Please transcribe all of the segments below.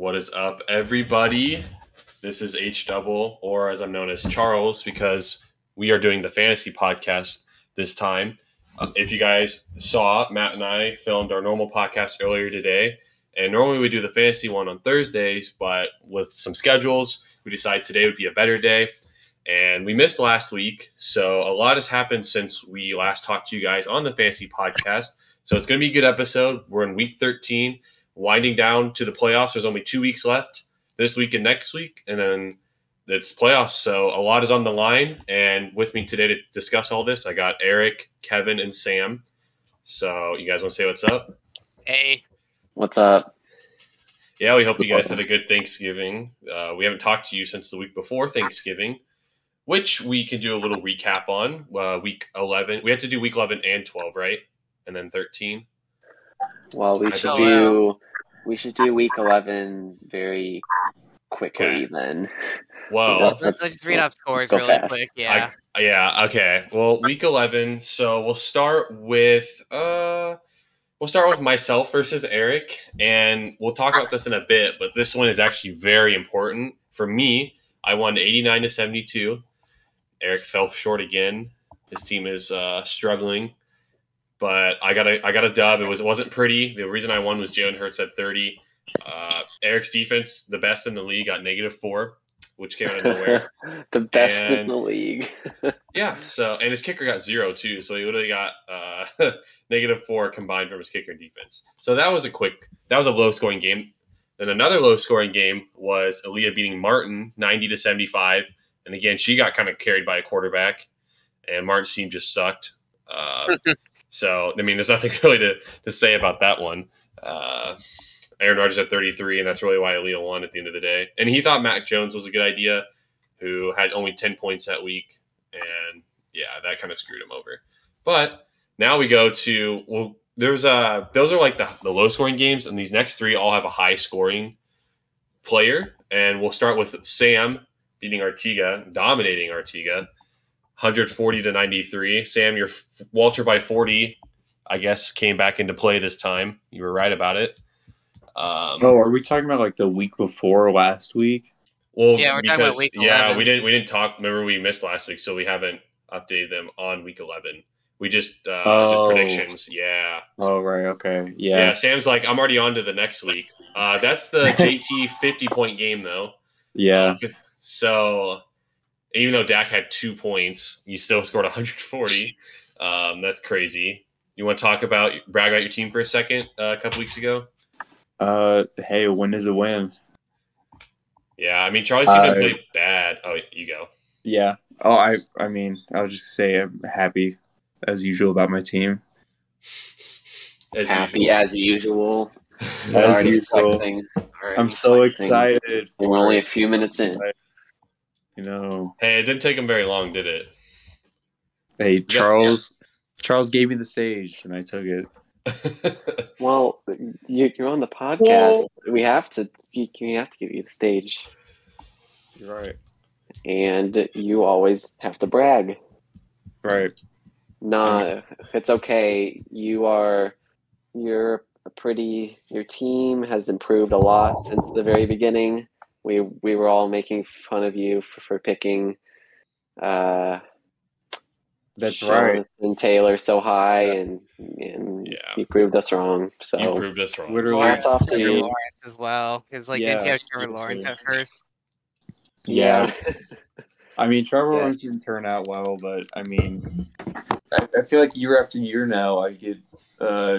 What is up, everybody? This is H Double, or as I'm known as Charles, because we are doing the fantasy podcast this time. If you guys saw, Matt and I filmed our normal podcast earlier today, and normally we do the fantasy one on Thursdays, but with some schedules, we decided today would be a better day. And we missed last week, so a lot has happened since we last talked to you guys on the fantasy podcast. So it's going to be a good episode. We're in week 13 winding down to the playoffs. There's only two weeks left this week and next week, and then it's playoffs. So a lot is on the line. And with me today to discuss all this, I got Eric, Kevin, and Sam. So you guys want to say what's up? Hey. What's up? Yeah, we hope you guys had a good Thanksgiving. Uh, we haven't talked to you since the week before Thanksgiving, which we can do a little recap on. Uh, week 11. We had to do week 11 and 12, right? And then 13. Well, we I should don't do we should do week eleven very quickly Okay. then. Well, Let's- Let's, let's read off scores really fast. quick. Yeah. Yeah. Okay. Well, week eleven. So we'll start with uh, we'll start with myself versus Eric, and we'll talk about this in a bit. But this one is actually very important for me. I won eighty nine to seventy two. Eric fell short again. His team is uh, struggling, but I got a I got a dub. It was it wasn't pretty. The reason I won was Jalen Hurts at thirty. Uh, Eric's defense, the best in the league, got negative four, which came out of nowhere. the best in the league. Yeah. So and his kicker got zero too. So he literally got uh, negative four combined from his kicker and defense. So that was a quick. That was a low scoring game. Then another low scoring game was Aaliyah beating Martin ninety to seventy five. And again, she got kind of carried by a quarterback, and Martin's team just sucked. Uh, so I mean, there's nothing really to, to say about that one. Uh, Aaron Rodgers at 33, and that's really why Aaliyah won at the end of the day. And he thought Mac Jones was a good idea, who had only 10 points that week and yeah, that kind of screwed him over. But now we go to well, there's uh those are like the the low scoring games, and these next three all have a high scoring player, and we'll start with Sam beating Artiga, dominating Artiga, 140 to 93. Sam, your Walter by 40, I guess, came back into play this time. You were right about it. Um, Oh, are we talking about like the week before last week? Well, Yeah, we're talking about week yeah, 11. we didn't we didn't talk. Remember, we missed last week, so we haven't updated them on week eleven. We just uh, Oh. did predictions. Yeah. Oh, right. Okay. yeah, Yeah. Sam's like, I'm already on to the next week. Uh, that's the JT fifty point game though. Yeah. Uh, so even though Dak had two points, you still scored 140. Um, that's crazy. You want to talk about brag about your team for a second? Uh, a couple weeks ago. Uh, hey, a win is a win. Yeah, I mean Charlie's team didn't Uh, play bad. Oh, you go. Yeah. Oh, I. I mean, I'll just say I'm happy as usual about my team. As Happy usual. as usual. As usual. flexing. I'm so flexing. excited. We're only a few minutes in. You know, Hey, it didn't take him very long, did it? hey Charles. Charles gave me the stage, and I took it. Well, you, you're on the podcast. We have to. You, you have to give you the stage, You're right. and you always have to brag. Right. Nah, it's okay. You are. You're a pretty. Your team has improved a lot since the very beginning. We we were all making fun of you for, for picking. Uh, That's right. And Taylor so high, and and Yeah. you proved us wrong. you So proved us wrong. Literally. Well, hats off to you. Lawrence as well. Because like Yeah, didn't you have Trevor. Lawrence at first? Yeah. I mean, Trevor Yeah. Lawrence didn't turn out well, but I mean, I, I feel like year after year now, I get uh,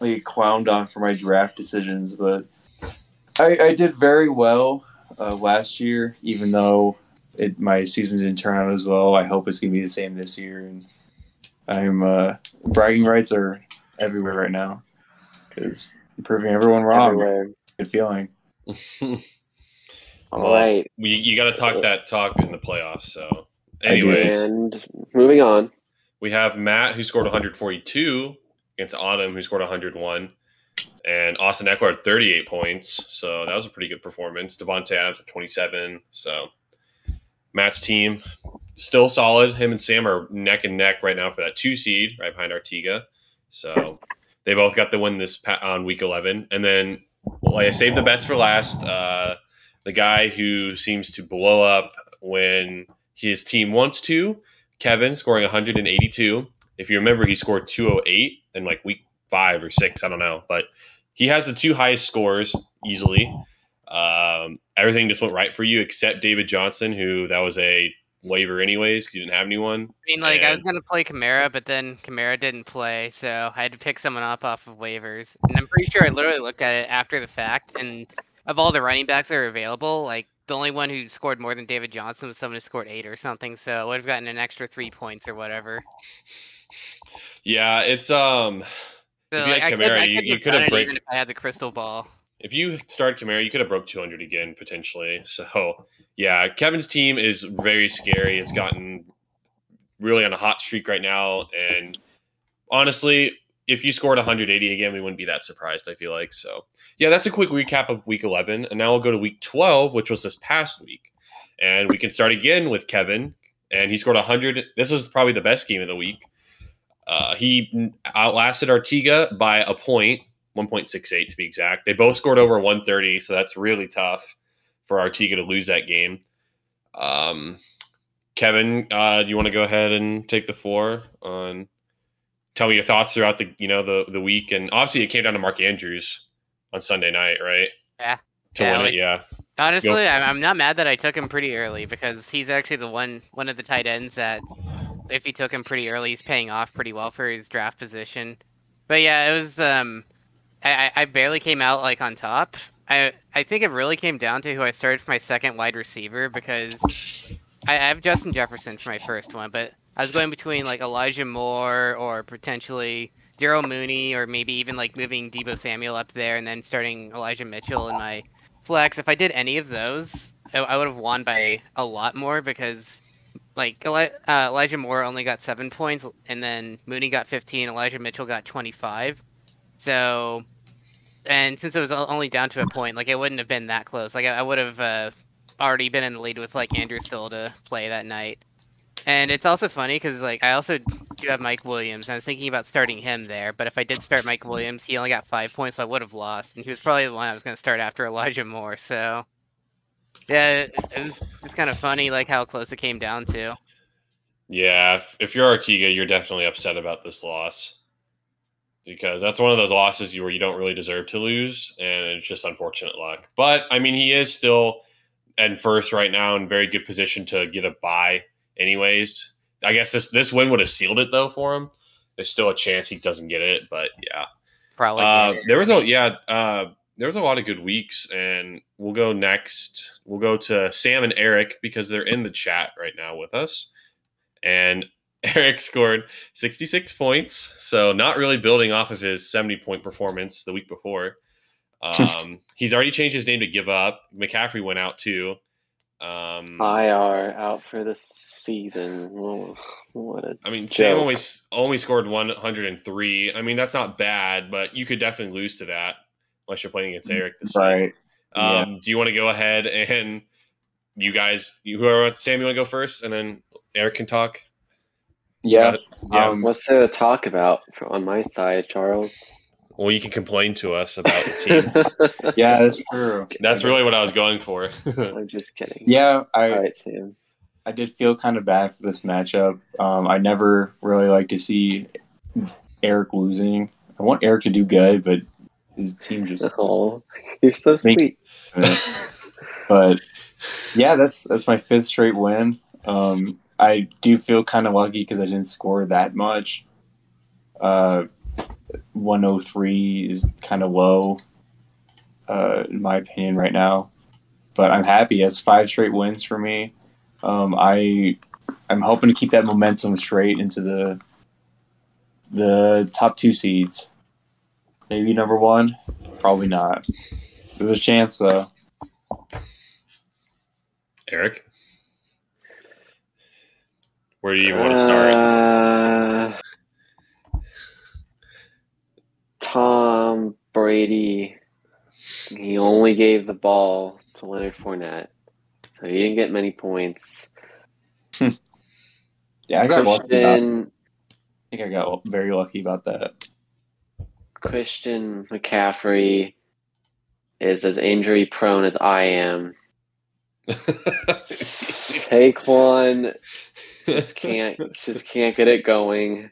I get clowned on for my draft decisions, but I, I did very well uh, last year, even though it my season didn't turn out as well. I hope it's gonna be the same this year, and I'm uh, bragging rights are everywhere right now because proving everyone wrong. Everywhere. Good feeling. All Well, right. we, you got to talk that talk in the playoffs. So, I anyways, And moving on. we have Matt who scored 142 against Autumn who scored 101, and Austin Ekeler had 38 points. So that was a pretty good performance. Davante Adams at 27. So Matt's team still solid. Him and Sam are neck and neck right now for that two seed right behind Artiga. So they both got the win this pa- on week 11. And then well, I saved the best for last. Uh, the guy who seems to blow up when his team wants to, Kevin, scoring 182. If you remember, he scored 208 in like week five or six. I don't know, but he has the two highest scores easily. Um, everything just went right for you except David Johnson, who that was a waiver anyways because you didn't have anyone. I mean, like I was gonna play Kamara, but then Kamara didn't play, so I had to pick someone up off of waivers. And I'm pretty sure I literally looked at it after the fact, and of all the running backs that are available, like the only one who scored more than David Johnson was someone who scored eight or something. So I would have gotten an extra three points or whatever. Yeah, it's um. So If you like, had I could, Kamara, I you- could you have done it break- even if I had the crystal ball. If you started Kamara, you could have broke 200 again potentially. So yeah, Kevin's team is very scary. It's gotten really on a hot streak right now, and honestly, if you scored 180 again, we wouldn't be that surprised. I feel like so. Yeah, that's a quick recap of week 11, and now we'll go to week 12, which was this past week, and we can start again with Kevin, and he scored 100. This was probably the best game of the week. Uh, he outlasted Artiga by a point, 1.68 to be exact. They both scored over 130, so that's really tough for Artiga to lose that game. Um, Kevin, uh, do you want to go ahead and take the floor on? Tell me your thoughts throughout the you know the the week, and obviously it came down to Mark Andrews on Sunday night, right? Yeah. To Yeah, win like- it, yeah. Honestly, I'm, I'm not mad that I took him pretty early because he's actually the one one of the tight ends that, if he took him pretty early, he's paying off pretty well for his draft position. But yeah, it was um, I, I barely came out like on top. I I think it really came down to who I started for my second wide receiver because I, I have Justin Jefferson for my first one, but I was going between like Elijah Moore or potentially Darnell Mooney or maybe even like moving Deebo Samuel up there and then starting Elijah Mitchell in my flex. If I did any of those, I, I would have won by a lot more because like uh, Elijah Moore only got seven points and then Mooney got 15, Elijah Mitchell got 25. So, and since it was only down to a point, like it wouldn't have been that close. Like I, I would have uh, already been in the lead with like Andrew still to play that night. And it's also funny because like I also do have Mike Williams. And I was thinking about starting him there, but if I did start Mike Williams, he only got five points, so I would have lost. And he was probably the one I was going to start after Elijah Moore. So yeah, it, it was just kind of funny like how close it came down to. Yeah, if, if you're Artiga, you're definitely upset about this loss because that's one of those losses you where you don't really deserve to lose, and it's just unfortunate luck. But I mean, he is still in first right now in very good position to get a buy. Anyways, I guess this this win would have sealed it though for him. There's still a chance he doesn't get it, but yeah. Probably. Uh, there was a yeah, uh, there was a lot of good weeks, and we'll go next. We'll go to Sam and Eric because they're in the chat right now with us, and Eric scored 66 points, so not really building off of his 70 point performance the week before. Um, he's already changed his name to Give Up. McCaffrey went out too. Um, IR out for the season. Oh, what a I mean, Sam only only scored 103. I mean, that's not bad, but you could definitely lose to that unless you're playing against Eric this week. Right. Um, Do you want to go ahead and you guys, you whoever Sam, you want to go first, and then Eric can talk. Yeah. Yeah. Um, What's there to talk about for- on my side, Charles? Well, you can complain to us about the team. yeah, that's true. That's really what I was going for. I'm just kidding. Yeah, I All right, Sam. I did feel kind of bad for this matchup. Um, I never really like to see Eric losing. I want Eric to do good, but his team just. Oh, you're so sweet. but yeah, that's that's my fifth straight win. Um, I do feel kind of lucky because I didn't score that much. Uh, 103 is kind of low, uh, in my opinion, right now. But I'm happy. That's five straight wins for me. Um, I I'm hoping to keep that momentum straight into the the top two seeds. Maybe number one, probably not. There's a chance though. Eric, where do you want to start? Uh, Tom Brady. He only gave the ball to Leonard Fournette, so he didn't get many points. Yeah, I got lucky. About, I think I got very lucky about that. Christian McCaffrey is as injury prone as I am. Saquon just can't just can't get it going.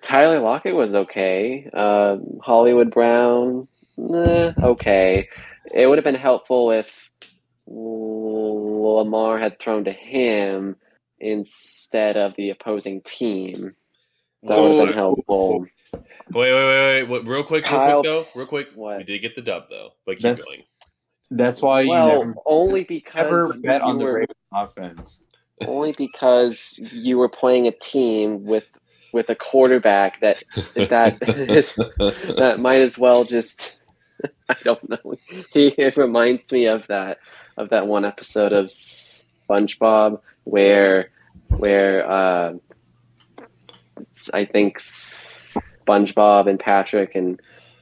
Tyler Lockett was okay. Uh, Hollywood Brown, eh, okay. It would have been helpful if Lamar had thrown to him instead of the opposing team. That would have been helpful. Wait, wait, wait, wait. What, real quick, real quick, though. Real quick. What? We did get the dub, though. But keep That's- going. That's why you Well, never, only because never bet you on the were- Ravens offense. only because you were playing a team with with a quarterback that that is that might as well just I don't know. He it reminds me of that of that one episode of SpongeBob where where uh, I think SpongeBob and Patrick and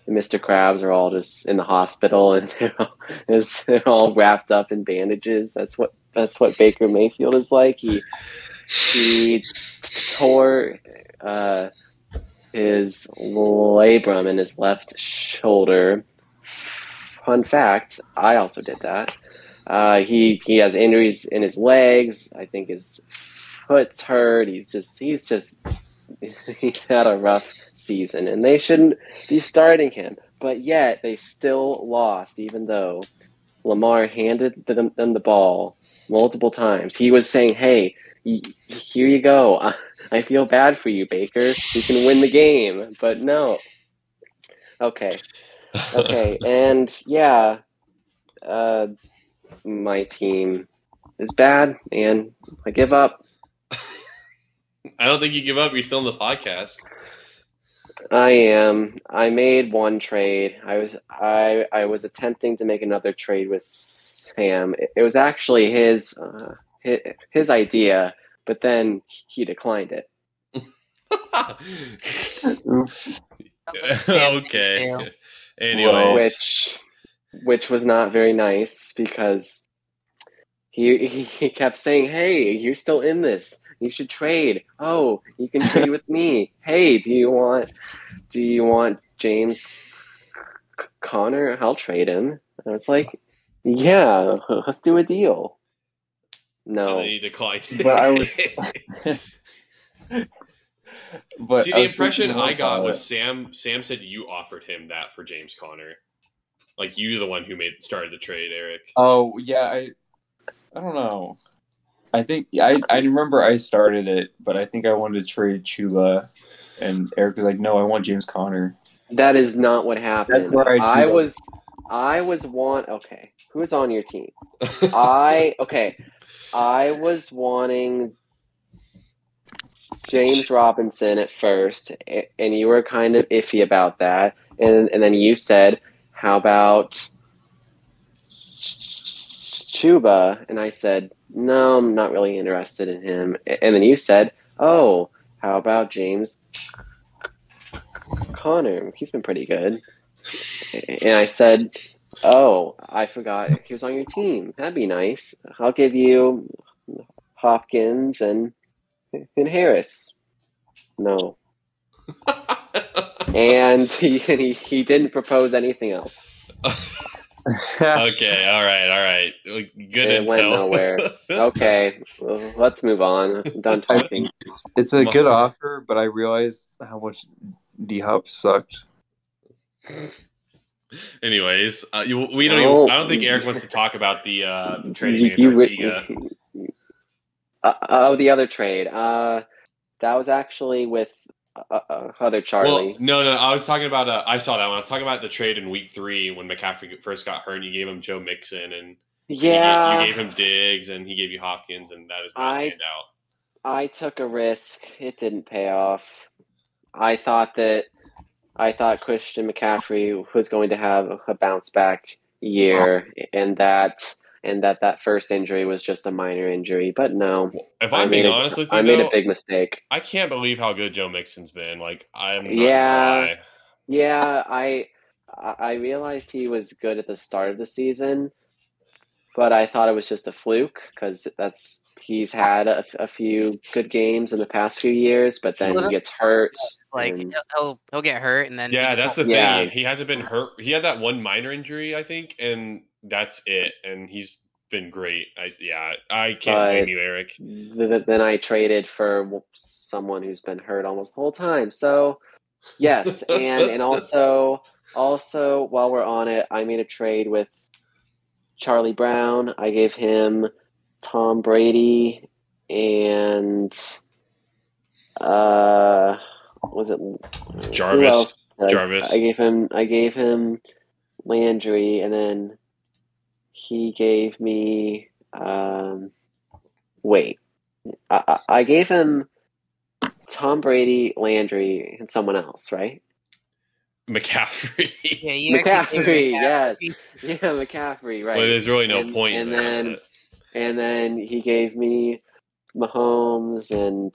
Mr. Krabs are all just in the hospital and they're all, they're all wrapped up in bandages. That's what that's what Baker Mayfield is like. He he tore uh, his labrum in his left shoulder. Fun fact: I also did that. Uh, he he has injuries in his legs. I think his foot's hurt. He's just he's just he's had a rough season, and they shouldn't be starting him. But yet they still lost, even though Lamar handed them, them the ball multiple times. He was saying, "Hey, y- here you go. I, I feel bad for you, Baker. You can win the game." But no. Okay. Okay. and yeah, uh, my team is bad, and I give up. I don't think you give up. You're still in the podcast. I am. I made one trade. I was I I was attempting to make another trade with Sam. It, it was actually his, uh, his his idea, but then he declined it. Oops. okay. Anyways, which which was not very nice because he he he kept saying, "Hey, you're still in this. You should trade. Oh, you can trade with me. Hey, do you want do you want James C- Conner? I'll trade him." I was like, "Yeah, let's do a deal." and No, then he declined. But I was- But See, the was impression I got was it. Sam. Sam said you offered him that for James Conner. Like you, the one who made started the trade, Eric. Oh yeah, I I don't know. I think I I remember I started it, but I think I wanted to trade Chuba, and Eric was like, "No, I want James Conner." that is not what happened. That's where I I was I was want Okay, who was on your team? I okay. I was wanting James Robinson at first, and you were kind of iffy about that, and and then you said, "How about Chuba?" And I said, "No, I'm not really interested in him." And then you said, "Oh, how about James Conner? He's been pretty good." And I said, "Oh, I forgot he was on your team. That'd be nice. I'll give you Hopkins and and Harris." No, and he he, he didn't propose anything else. okay, all right, all right. Good It intel. went nowhere. Okay, well, let's move on. I'm done typing. It's it's a good offer, but I realized how much D Hop sucked. Anyways, uh, you, we don't. No. Even, I don't think Eric wants to talk about the uh, trading You- of you. Uh, oh, the other trade. Uh, that was actually with uh, uh, other Charlie. Well, no, no. I was talking about. Uh, I saw that one. I was talking about the trade in week three when McCaffrey first got hurt. and You gave him Joe Mixon, and you ga- yeah, you, gave him Diggs, and he gave you Hopkins, and that is not I- panned out. I took a risk. It didn't pay off. I thought that I thought Christian McCaffrey was going to have a bounce back year, and that and that that first injury was just a minor injury. But no, If I I'm being made a- honest with you, I made though, a big mistake. I can't believe how good Joe Mixon's been. Like I'm not Yeah. lie. Yeah, I I I realized he was good at the start of the season, but I thought it was just a fluke because that's he's had a, a few good games in the past few years, but then he gets hurt. Like and- he'll, he'll he'll get hurt and then Yeah, that's the thing. Yeah. He hasn't been hurt. He had that one minor injury, I think, and that's it. And he's been great. I yeah, I can't blame you, Eric. Th- th- then I traded for someone who's been hurt almost the whole time. So yes, and and also also while we're on it, I made a trade with Charlie Brown. I gave him Tom Brady and uh was it Jarvis. Jarvis. I gave him I gave him Landry and then he gave me um wait I, I I gave him Tom Brady, Landry, and someone else, right? McCaffrey. Yeah, you actually McCaffrey, yes, yeah, McCaffrey, right? Well, there's really no And- point. and in that, then- but- and then he gave me Mahomes and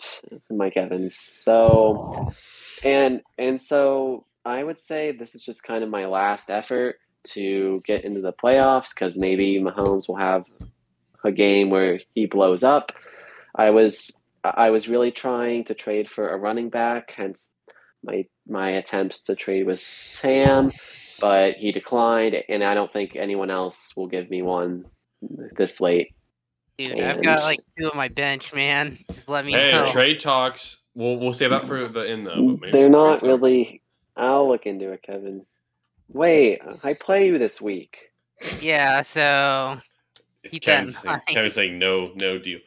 Mike Evans. So, and and so I would say this is just kind of my last effort to get into the playoffs because maybe Mahomes will have a game where he blows up. I was I was really trying to trade for a running back, hence my my attempts to trade with Sam, but he declined, and I don't think anyone else will give me one this late. Dude, I've got like two on my bench, man. Just let me hey, know. trade talks. We'll we'll save that for the end though. but maybe They're not trade talks. really. I'll look into it, Kevin. Wait, I play you this week. Yeah, so Keep that in Kevin's, saying, mind. Kevin's saying no, no deal.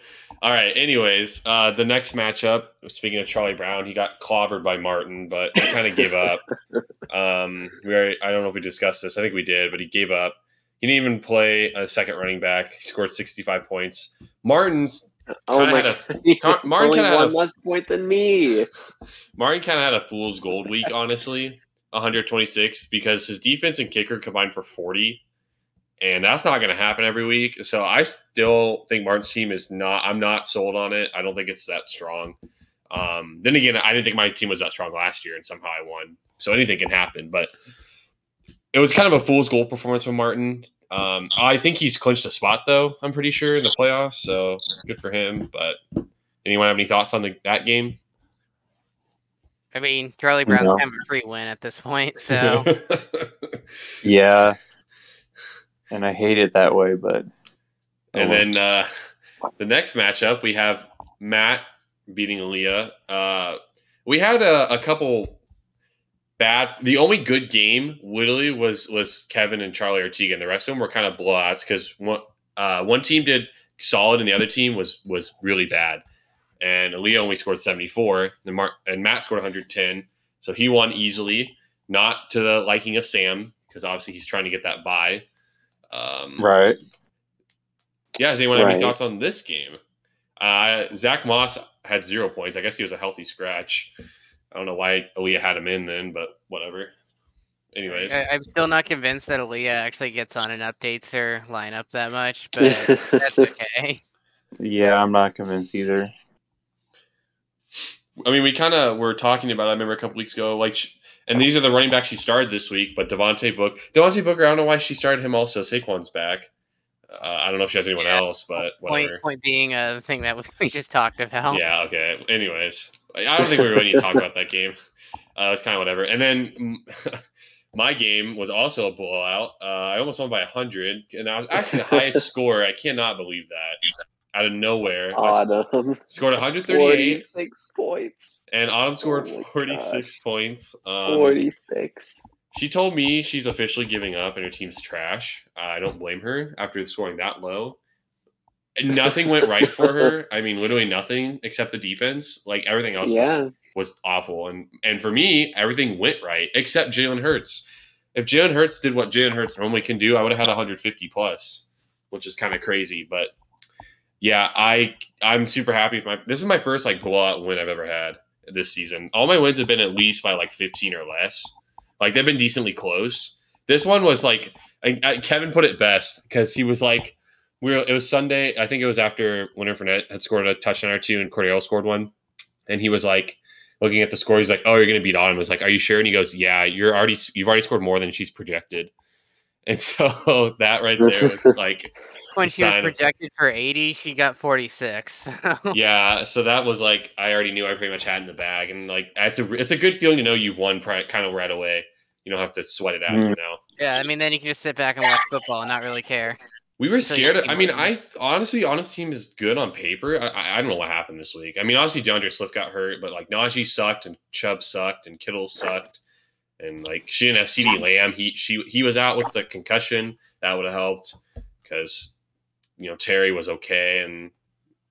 All right. Anyways, uh, the next matchup. Speaking of Charlie Brown, he got clobbered by Martin, but he kind of gave up. Um, we already, I don't know if we discussed this. I think we did, but he gave up. He didn't even play a second running back. He scored 65 points. Martin's Oh my had god! Car- It's Martin only had one a- less point than me. Martin kind of had a fool's gold week, honestly. 126 because his defense and kicker combined for 40, and that's not going to happen every week. So I still think Martin's team is not. I'm not sold on it. I don't think it's that strong. Um, then again, I didn't think my team was that strong last year, and somehow I won. So anything can happen. But it was kind of a fool's goal performance from Martin. Um, I think he's clinched a spot though. I'm pretty sure in the playoffs. So good for him. But anyone have any thoughts on the, that game? I mean, Charlie Brown's No. kind of a free win at this point. So Yeah. And I hate it that way, but oh And well. then uh, the next matchup, we have Matt beating Leah. Uh, we had a, a couple bad. The only good game, literally, was was Kevin and Charlie Ortega, and the rest of them were kind of blowouts because one uh, one team did solid, and the other team was was really bad. And Aaliyah only scored seventy four, and, Mar- and Matt scored one hundred ten, so he won easily. Not to the liking of Sam because obviously he's trying to get that buy. Um, right. yeah, does anyone have any thoughts on this game? Uh, Zack Moss had zero points. I guess he was a healthy scratch. I don't know why Aaliyah had him in then, but whatever. Anyways, I, I'm still not convinced that Aaliyah actually gets on and updates her lineup that much, but that's okay. Yeah, I'm not convinced either. I mean, we kind of were talking about. it, I remember a couple weeks ago, like, and these are the running backs she started this week. But Devontae Book, Devontae Booker, I don't know why she started him. Also, Saquon's back. Uh, I don't know if she has anyone Yeah. else, but Point whatever. point being uh, the thing that we just talked about. Yeah, okay. Anyways, I don't think we really need to talk about that game. Uh, it's kind of whatever. And then my game was also a blowout. Uh, I almost won by 100, and I was actually the highest score. I cannot believe that. Out of nowhere. Autumn. scored 138, 46 points. and Autumn scored Oh my 46 points. Um, 46. she told me she's officially giving up and her team's trash. Uh, I don't blame her after scoring that low. Nothing went right for her. I mean, literally nothing except the defense. Like everything else was, Yeah. was awful. And and for me, everything went right except Jalen Hurts. If Jalen Hurts did what Jalen Hurts normally can do, I would have had 150 plus, which is kind of crazy. But yeah, I I'm super happy with my. This is my first like blowout win I've ever had this season. All my wins have been at least by like 15 or less. Like they've been decently close. This one was like I, I, Kevin put it best because he was like, we were, it was Sunday. I think it was after Winter Fournette had scored a touchdown or two and Cordell scored one, and he was like looking at the score. He's like, "Oh, you're gonna beat Autumn." I was like, "Are you sure?" And he goes, "Yeah, you're already you've already scored more than she's projected." And so that right there was like when she was sign of- projected for 80, she got 46. yeah, so that was like I already knew I pretty much had in the bag, and like it's a it's a good feeling to know you've won pri- kind of right away. You don't have to sweat it out, you Mm. know. yeah, I mean, then you can just sit back and watch football and not really care. We were scared. Of, I mean, I th- honestly, honest team is good on paper. I, I I don't know what happened this week. I mean, obviously, D'Andre Swift got hurt, but like Najee sucked and Chubb sucked and Kittle sucked, and like she didn't have CeeDee Lamb. He she he was out with the concussion. That would have helped because you know Terry was okay and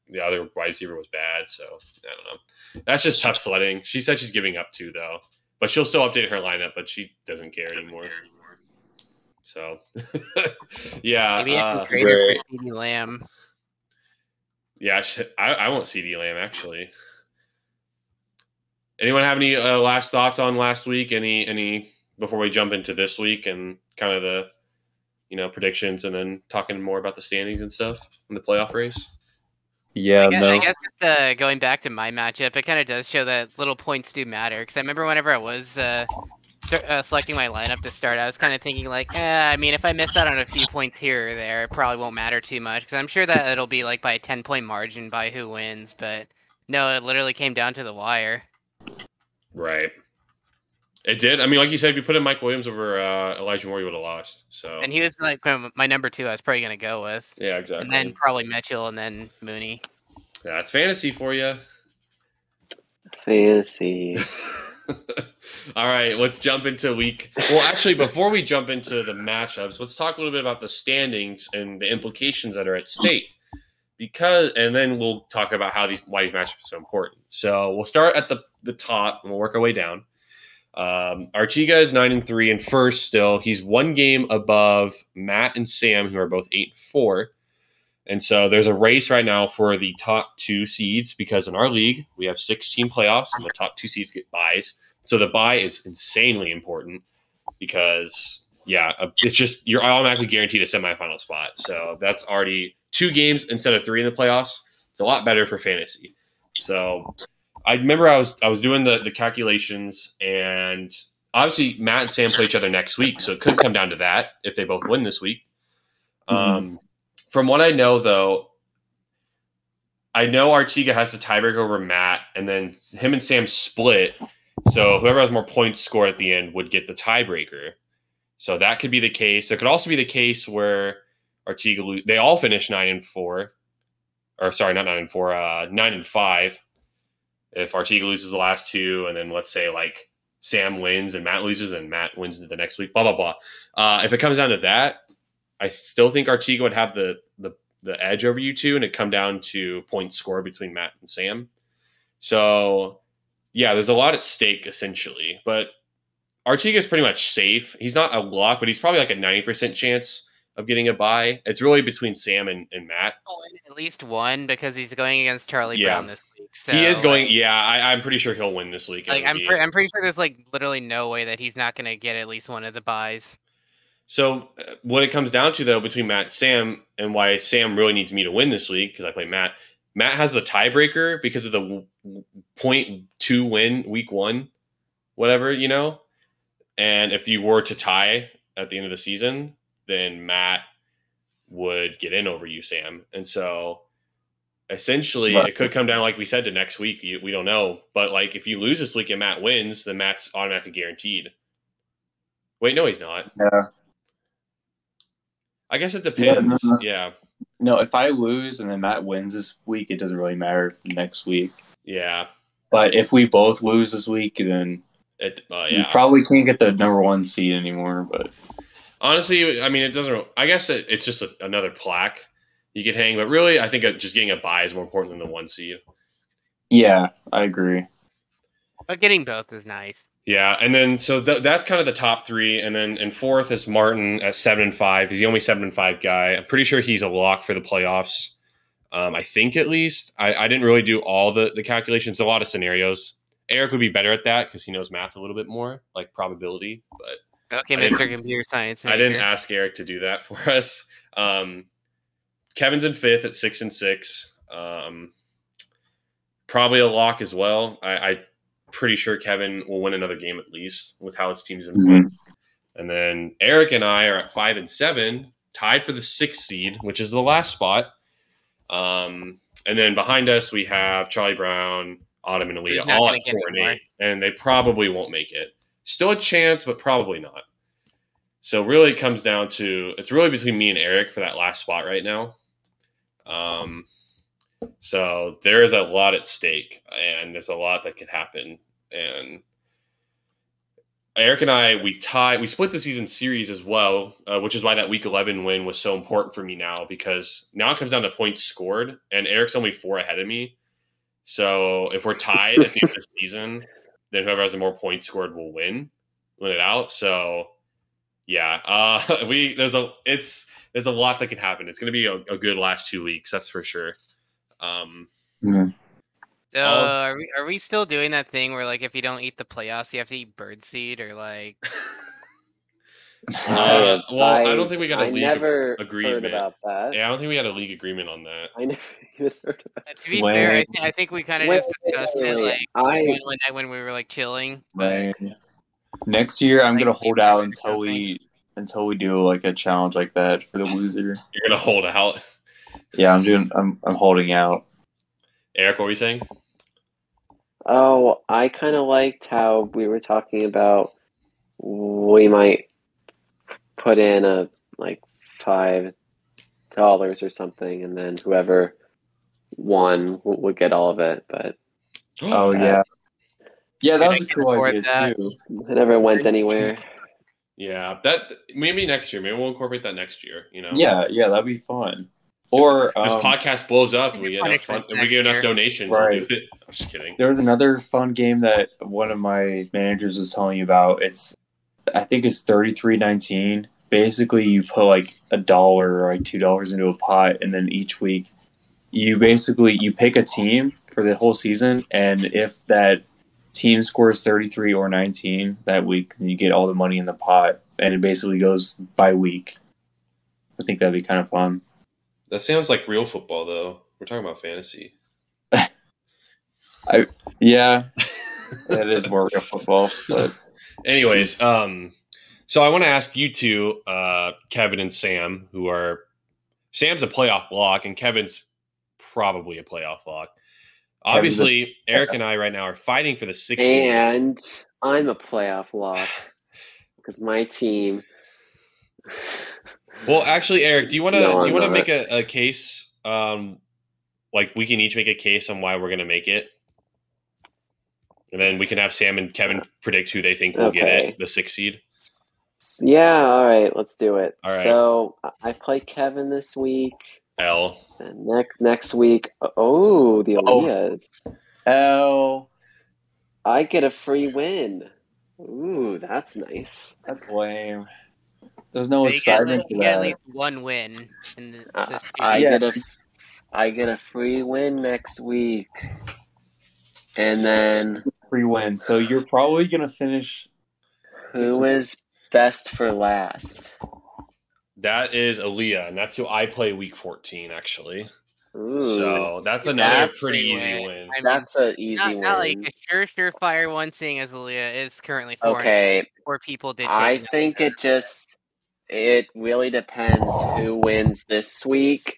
the other wide receiver was bad. So I don't know. That's just tough sledding. She said she's giving up too, though, but she'll still update her lineup. But she doesn't care anymore. So yeah, Maybe I uh, can trade her right. for CeeDee Lamb. yeah, I, I want CeeDee Lamb actually. Anyone have any uh, last thoughts on last week? Any any before we jump into this week and kind of the you know predictions and then talking more about the standings and stuff in the playoff race? Yeah, I guess, no. I guess just, uh, going back to my matchup, it kind of does show that little points do matter. Because I remember whenever I was uh, start, uh, selecting my lineup to start, I was kind of thinking like, eh, I mean, if I miss out on a few points here or there, it probably won't matter too much. Because I'm sure that it'll be like by a 10 point margin by who wins. But no, it literally came down to the wire. Right. It did. I mean, like you said, if you put in Mike Williams over uh, Elijah Moore, you would have lost. So And he was like my number two. I was probably gonna go with, yeah, exactly. and then probably Mitchell, and then Mooney. That's fantasy for you. Fantasy. All right, let's jump into week. Well, actually, before we jump into the matchups, let's talk a little bit about the standings and the implications that are at stake. Because, and then we'll talk about how these why these matchups are so important. So we'll start at the the top and we'll work our way down. Um, Artiga is nine and three and first still. He's one game above Matt and Sam, who are both eight and four. And so there's a race right now for the top two seeds because in our league we have 16 playoffs and the top two seeds get buys. So the buy is insanely important because yeah, uh, it's just you're automatically guaranteed a semifinal spot. So that's already two games instead of three in the playoffs. It's a lot better for fantasy. So I remember I was I was doing the the calculations and obviously Matt and Sam play each other next week, so it could come down to that if they both win this week. Um, from what I know, though, I know Artiga has the tiebreaker over Matt, and then him and Sam split. So whoever has more points scored at the end would get the tiebreaker. So that could be the case. There could also be the case where Artiga they all finish nine and four, or sorry, not nine and four, uh, nine and five. If Artiga loses the last two, and then let's say like Sam wins and Matt loses, and Matt wins the next week, blah blah blah. Uh, if it comes down to that, I still think Artiga would have the the the edge over you two, and it come down to point score between Matt and Sam. So yeah, there's a lot at stake essentially, but Artiga is pretty much safe. He's not a lock, but he's probably like a ninety percent chance of getting a buy. It's really between Sam and, and Matt. At least one because he's going against Charlie Yeah. Brown this week. So, he is going. like- Yeah, I, I'm pretty sure he'll win this week. Like I'm, pre- I'm pretty sure there's like literally no way that he's not gonna get at least one of the buys. So uh, what it comes down to though between Matt and Sam and why Sam really needs me to win this week because I play Matt. Matt has the tiebreaker because of the point two win week one, whatever you know. And if you were to tie at the end of the season, then Matt would get in over you, Sam. And so essentially, Right. it could come down like we said to next week. We don't know, but like if you lose this week and Matt wins, then Matt's automatically guaranteed. Wait, no, he's not. Yeah. I guess it Yeah, no, depends. no. Yeah, No, if I lose and then Matt wins this week, it doesn't really matter next week. yeah, But if we both lose this week, then it. Uh, yeah. probably can't get the number one seed anymore. But Honestly, I mean, it doesn't. I guess it, it's just a, another plaque you could hang, but really, I think uh, just getting a buy is more important than the one seed. yeah, I agree. But getting both is nice. Yeah, and then so th- that's kind of the top three, and then and fourth is Martin at seven and five. He's the only seven and five guy. I'm pretty sure he's a lock for the playoffs. Um, I think at least. I, I didn't really do all the the calculations. A lot of scenarios. Eric would be better at that because he knows math a little bit more, like probability. But Okay, Mr. Computer Science. I didn't ask Eric to do that for us. Um, Kevin's in fifth at six and six. Um, probably a lock as well. I, I pretty sure Kevin will win another game at least with how his team's been playing. And then Eric and I are at five and seven. tied for the sixth seed, which is the last spot. Um, and then behind us we have Charlie Brown, Autumn, and He's Aaliyah, all at four and anymore. eight, and they probably won't make it. Still a chance, but probably not. So really, it comes down to it's really between me and Eric for that last spot right now. Um, so there is a lot at stake, and there's a lot that could happen. And Eric and I, we tie, we split the season series as well, uh, which is why that week 11 win was so important for me now because now it comes down to points scored, and Eric's only four ahead of me. So if we're tied at the end of the season, then whoever has the more points scored will win, win it out. So yeah, uh, we there's a it's there's a lot that can happen. It's going to be a, a good last two weeks, that's for sure. Um, Mhm. So I'll- are we are we still doing that thing where like if you don't eat the playoffs, you have to eat birdseed or like Uh, well, I don't think we got a I league never agreement. heard about that. yeah, I don't think we had a league agreement on that. I never even heard about uh, to be fair, I, th- I think we kind of Wait, just discussed wait, it like I one, one night when we were like chilling. But Next year, I'm Like gonna hold out until we until we do like a challenge like that for the loser. You're gonna hold out. Yeah, I'm doing. I'm I'm holding out. Eric, what were you saying? Oh, I kind of liked how we were talking about we might put in a like five dollars or something, and then whoever won w- would get all of it. But Oh Uh, yeah, yeah, that was a cool support idea that. too. it never went anywhere. yeah, that maybe next year. Maybe we'll incorporate that next year. You know. Yeah, yeah, that'd be fun. Or This um, podcast blows up and we get enough fun, and we get enough year. donations. Right. Do. I'm just kidding. there was another fun game that one of my managers was telling you about. It's I think it's thirty three nineteen. Basically, you put like a dollar or like two dollars into a pot, and then each week you basically you pick a team for the whole season, and if that team scores thirty three or nineteen that week, then you get all the money in the pot, and it basically goes by week. I think that'd be kind of fun. That sounds like real football, though. We're talking about fantasy. I, Yeah, that is more real football, but Anyways, um, so I want to ask you two, uh, Kevin and Sam, who are Sam's a playoff block and Kevin's probably a playoff block. Kevin's a- Obviously, Eric and I right now are fighting for the sixth. seed. And I'm a playoff lock because my team. Well, actually, Eric, do you want to No, do you want to make a, a case? Um, like we can each make a case on why we're going to make it, and then we can have Sam and Kevin predict who they think will get it, the sixth seed. Yeah, all right, let's do it. All right. So I- I play Kevin this week. L. And next next week, oh, the Oh. Elias. L. I get a free win. Ooh, that's nice. That's lame. There's no So you get, excitement you to get at that. least one win in the, I, this I. Yeah. get a I get a free win next week. And then Free win. So you're probably gonna finish. who is best for last? That is Aaliyah, and that's who I play week 14, actually. Ooh, So that's another That's pretty easy win. win. I mean, that's an easy not, win. not like a sure surefire one, seeing as Aaliyah is currently four. okay, Four people did. I think it just it really depends who wins this week.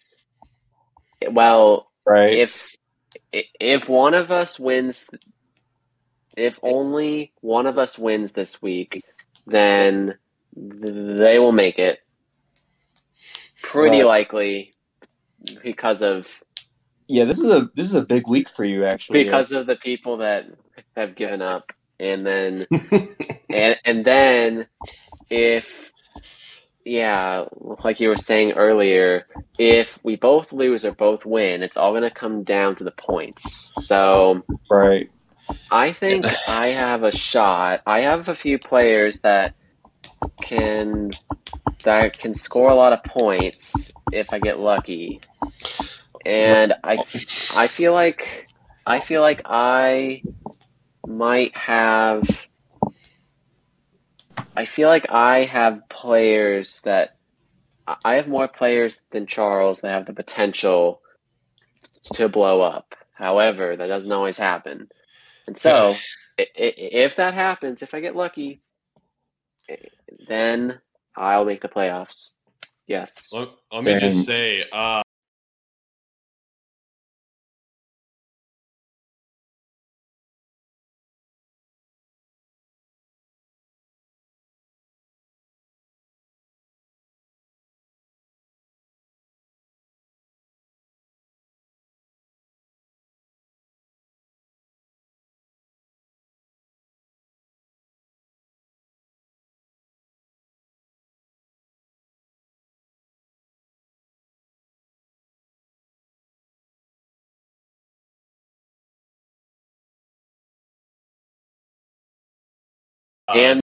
Well, Right. if if one of us wins if only one of us wins this week then they will make it pretty Right. likely because of yeah. This is a this is a big week for you actually. because of the people that have given up and then and and then if yeah like you were saying earlier if we both lose or both win it's all going to come down to the points so right. I think i have a shot i have a few players that can that can score a lot of points if i get lucky and i i feel like i feel like i might have I feel like I have players that I have more players than Charles that have the potential to blow up. However, that doesn't always happen. And so, i- i- if that happens, if I get lucky, then I'll make the playoffs. Yes. Let, let me And- just say, uh, and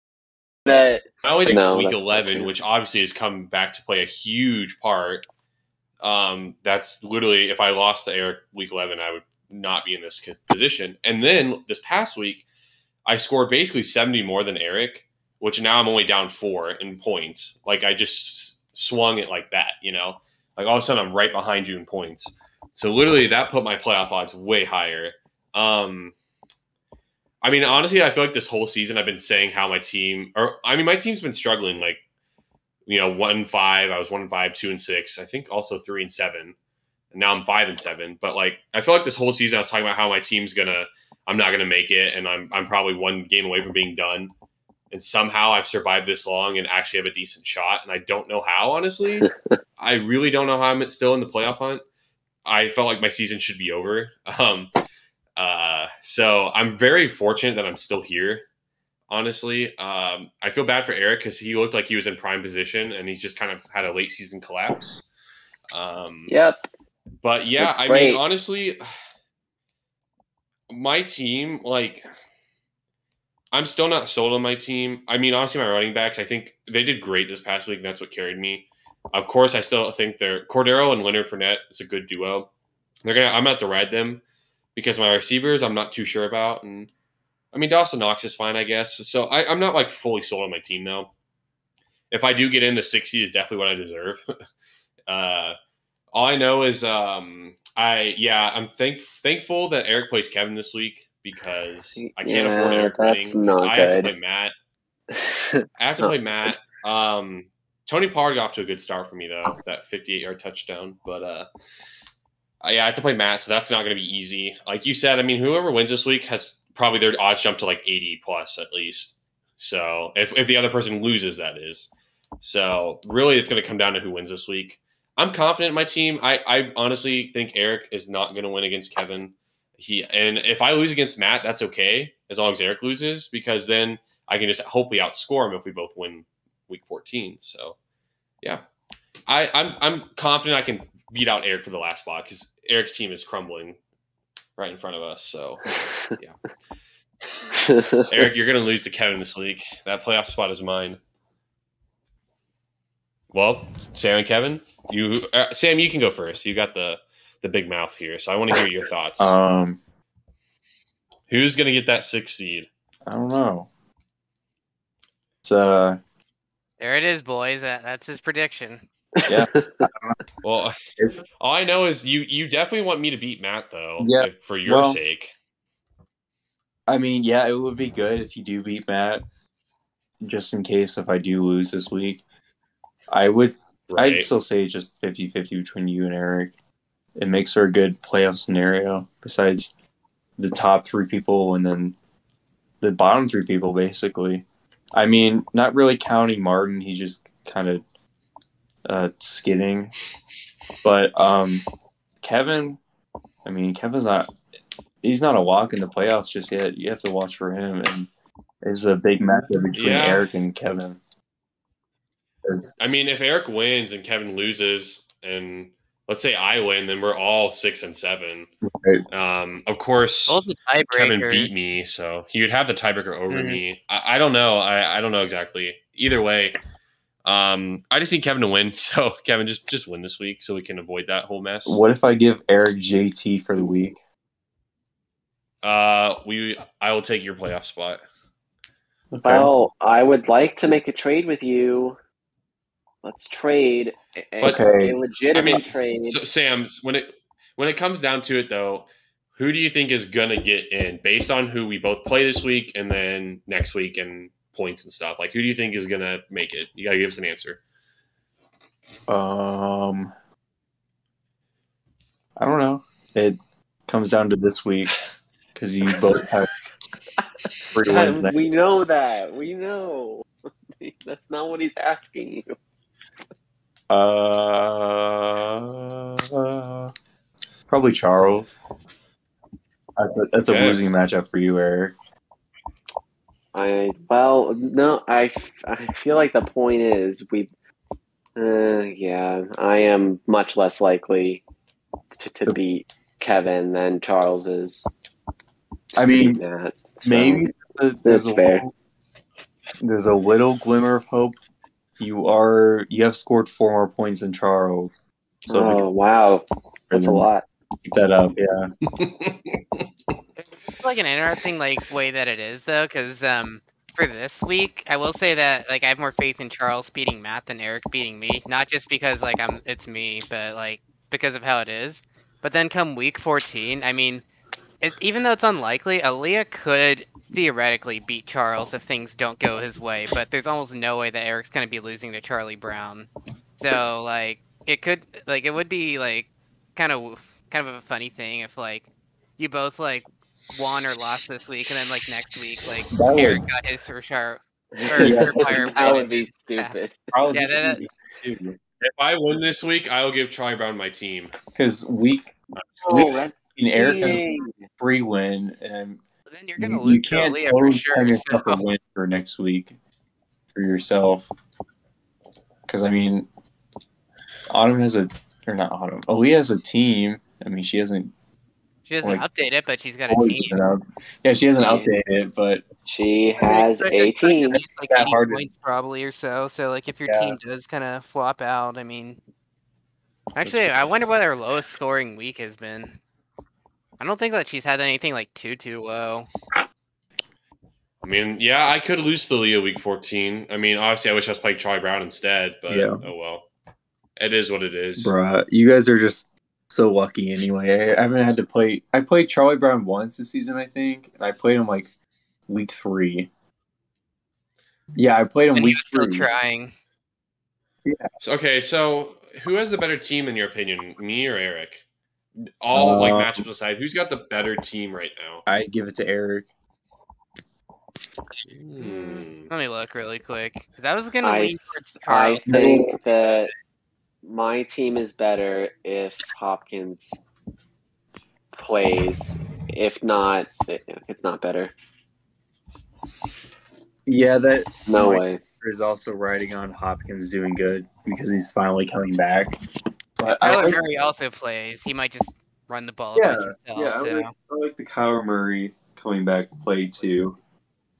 that not only No, week 11, which obviously has come back to play a huge part. Um, that's literally if I lost to Eric week 11, I would not be in this position. And then this past week, I scored basically 70 more than Eric, which now I'm only down four in points. Like I just swung it like that, you know? Like all of a sudden I'm right behind you in points. So literally that put my playoff odds way higher. Um, I mean, honestly, I feel like this whole season I've been saying how my team, or I mean, my team's been struggling. Like, you know, one and five. I was one and five, two and six. I think also three and seven. And now I'm five and seven. But like, I feel like this whole season I was talking about how my team's gonna, I'm not gonna make it, and I'm I'm probably one game away from being done. And somehow I've survived this long and actually have a decent shot. And I don't know how, honestly. I really don't know how I'm still in the playoff hunt. I felt like my season should be over. Um, uh, so I'm very fortunate that I'm still here. Honestly, um, I feel bad for Eric because he looked like he was in prime position and he's just kind of had a late season collapse. Um, yep. but yeah, I great. mean, honestly, my team, like, I'm still not sold on my team. I mean, honestly, my running backs, I think they did great this past week, and that's what carried me. Of course, I still think they're Cordero and Leonard Fournette is a good duo. They're gonna. I'm gonna have to ride them because my receivers, I'm not too sure about, and I mean Dawson Knox is fine, I guess. So I, I'm not like fully sold on my team though. If I do get in, the 60 is definitely what I deserve. uh, all I know is, um, I yeah, I'm thank thankful that Eric plays Kevin this week because I can't afford Yeah, Eric winning. that's 'cause not I have to play Matt. I have to play Matt. Um, Tony Pollard got off to a good start for me though, that 58 yard touchdown. But uh, Uh, yeah, I have to play Matt, so that's not going to be easy. Like you said, I mean, whoever wins this week has probably their odds jump to like 80 plus at least. So if if the other person loses, that is. So really, it's going to come down to who wins this week. I'm confident in my team. I, I honestly think Eric is not going to win against Kevin. He and if I lose against Matt, that's okay as long as Eric loses because then I can just hopefully outscore him if we both win week 14. So yeah, I I'm I'm confident I can beat out Eric for the last spot because Eric's team is crumbling right in front of us. So yeah. Eric, you're going to lose to Kevin this week. That playoff spot is mine. Well, Sam and Kevin, you uh, Sam, you can go first. You got the the big mouth here, so I want to hear your thoughts. Um, Who's going to get that six seed? I don't know. It's uh, There it is, boys. That, that's his prediction. Well, it's all I know is you you definitely want me to beat Matt though, Yeah, if- for your well- sake. I mean, yeah, it would be good if you do beat Matt. Just in case if I do lose this week, I would. Right? I'd still say just 50-50 between you and Eric. It makes for a good playoff scenario. Besides the top three people and then the bottom three people, basically. I mean, not really counting Martin. He's just kind of uh, skidding. But um, Kevin, I mean, Kevin's not. He's not a walk in the playoffs just yet. You have to watch for him, and it's a big matchup between Yeah. Eric and Kevin. 'Cause- I mean, if Eric wins and Kevin loses, and let's say I win, then we're all six and seven. Right. Um, of course, Kevin beat me, so he would have the tiebreaker over Mhm. me. I, I don't know. I, I don't know exactly. Either way, um, I just need Kevin to win. So Kevin, just just win this week, so we can avoid that whole mess. What if I give Eric JT for the week? Uh, we I will take your playoff spot. Okay. Well, I would like to make a trade with you. Let's trade a, a- But- Okay. a legitimate I mean, trade. So Sam, when it when it comes down to it, though, who do you think is gonna get in based on who we both play this week and then next week and points and stuff? Like, who do you think is gonna make it? You gotta give us an answer. Um, I don't know. It comes down to this week because you both have three wins. next- we know that. We know. That's not what he's asking you. Uh, probably Charles. That's a that's a losing matchup for you, Eric. I well, no, I, I feel like the point is we. Uh, yeah, I am much less likely to, to beat Kevin than Charles is. I mean, Matt, so- Maybe there's That's a fair. little- there's a little glimmer of hope. You are you have scored four more points than Charles, so oh wow, that's a lot. That up, yeah. Like an interesting like way that it is though, because um for this week, I will say that like I have more faith in Charles beating Matt than Eric beating me. Not just because like I'm it's me, but like because of how it is. But then come week 14, I mean, it, even though it's unlikely, Aaliyah could theoretically beat Charles if things don't go his way. But there's almost no way that Eric's gonna be losing to Charlie Brown. So like it could like it would be like kind of kind of a funny thing if like you both like won or lost this week, and then like next week, like That Eric would- got his for sure. Yeah, or fire that would be stupid. Charles Yeah, that- easy, If I win this week, I will give Charlie Brown my team. because week Oh, that's in Eric has a free win, and then you're gonna you, lose you can't Aaliyah totally for sure. tell yourself so- a win for next week for yourself. Because I mean, Autumn has a or not Autumn. Aaliyah has a team. I mean, she hasn't She doesn't like, update it, but she's got a team. up. Yeah, she hasn't Yeah. updated it, but She I mean, has a it's like team. at like that hard points probably or so. So like if your Yeah. team does kind of flop out, I mean, actually. I wonder what her lowest scoring week has been. I don't think that she's had anything like too too low. I mean, yeah, I could lose to Leah week 14. I mean, obviously, I wish I was playing Charlie Brown instead, but Yeah. oh well. It is what it is. bruh, you guys are just so lucky anyway. I haven't had to play. I played Charlie Brown once this season, I think, and I played him like week three. Yeah, I played him And he week was still three. trying. So- Okay, so who has the better team in your opinion, me or Eric? All like Uh, matchups aside, who's got the better team right now? I give it to Eric. Hmm. Let me look really quick. That was gonna I- lean towards I think that my team is better if Hopkins plays. If not, it's not better. Yeah, that No way. is also riding on Hopkins doing good because he's finally coming back. But I Kyler like, Murray also plays. He might just run the ball. Yeah, himself, yeah, I like, I like the Kyler Murray coming back play too.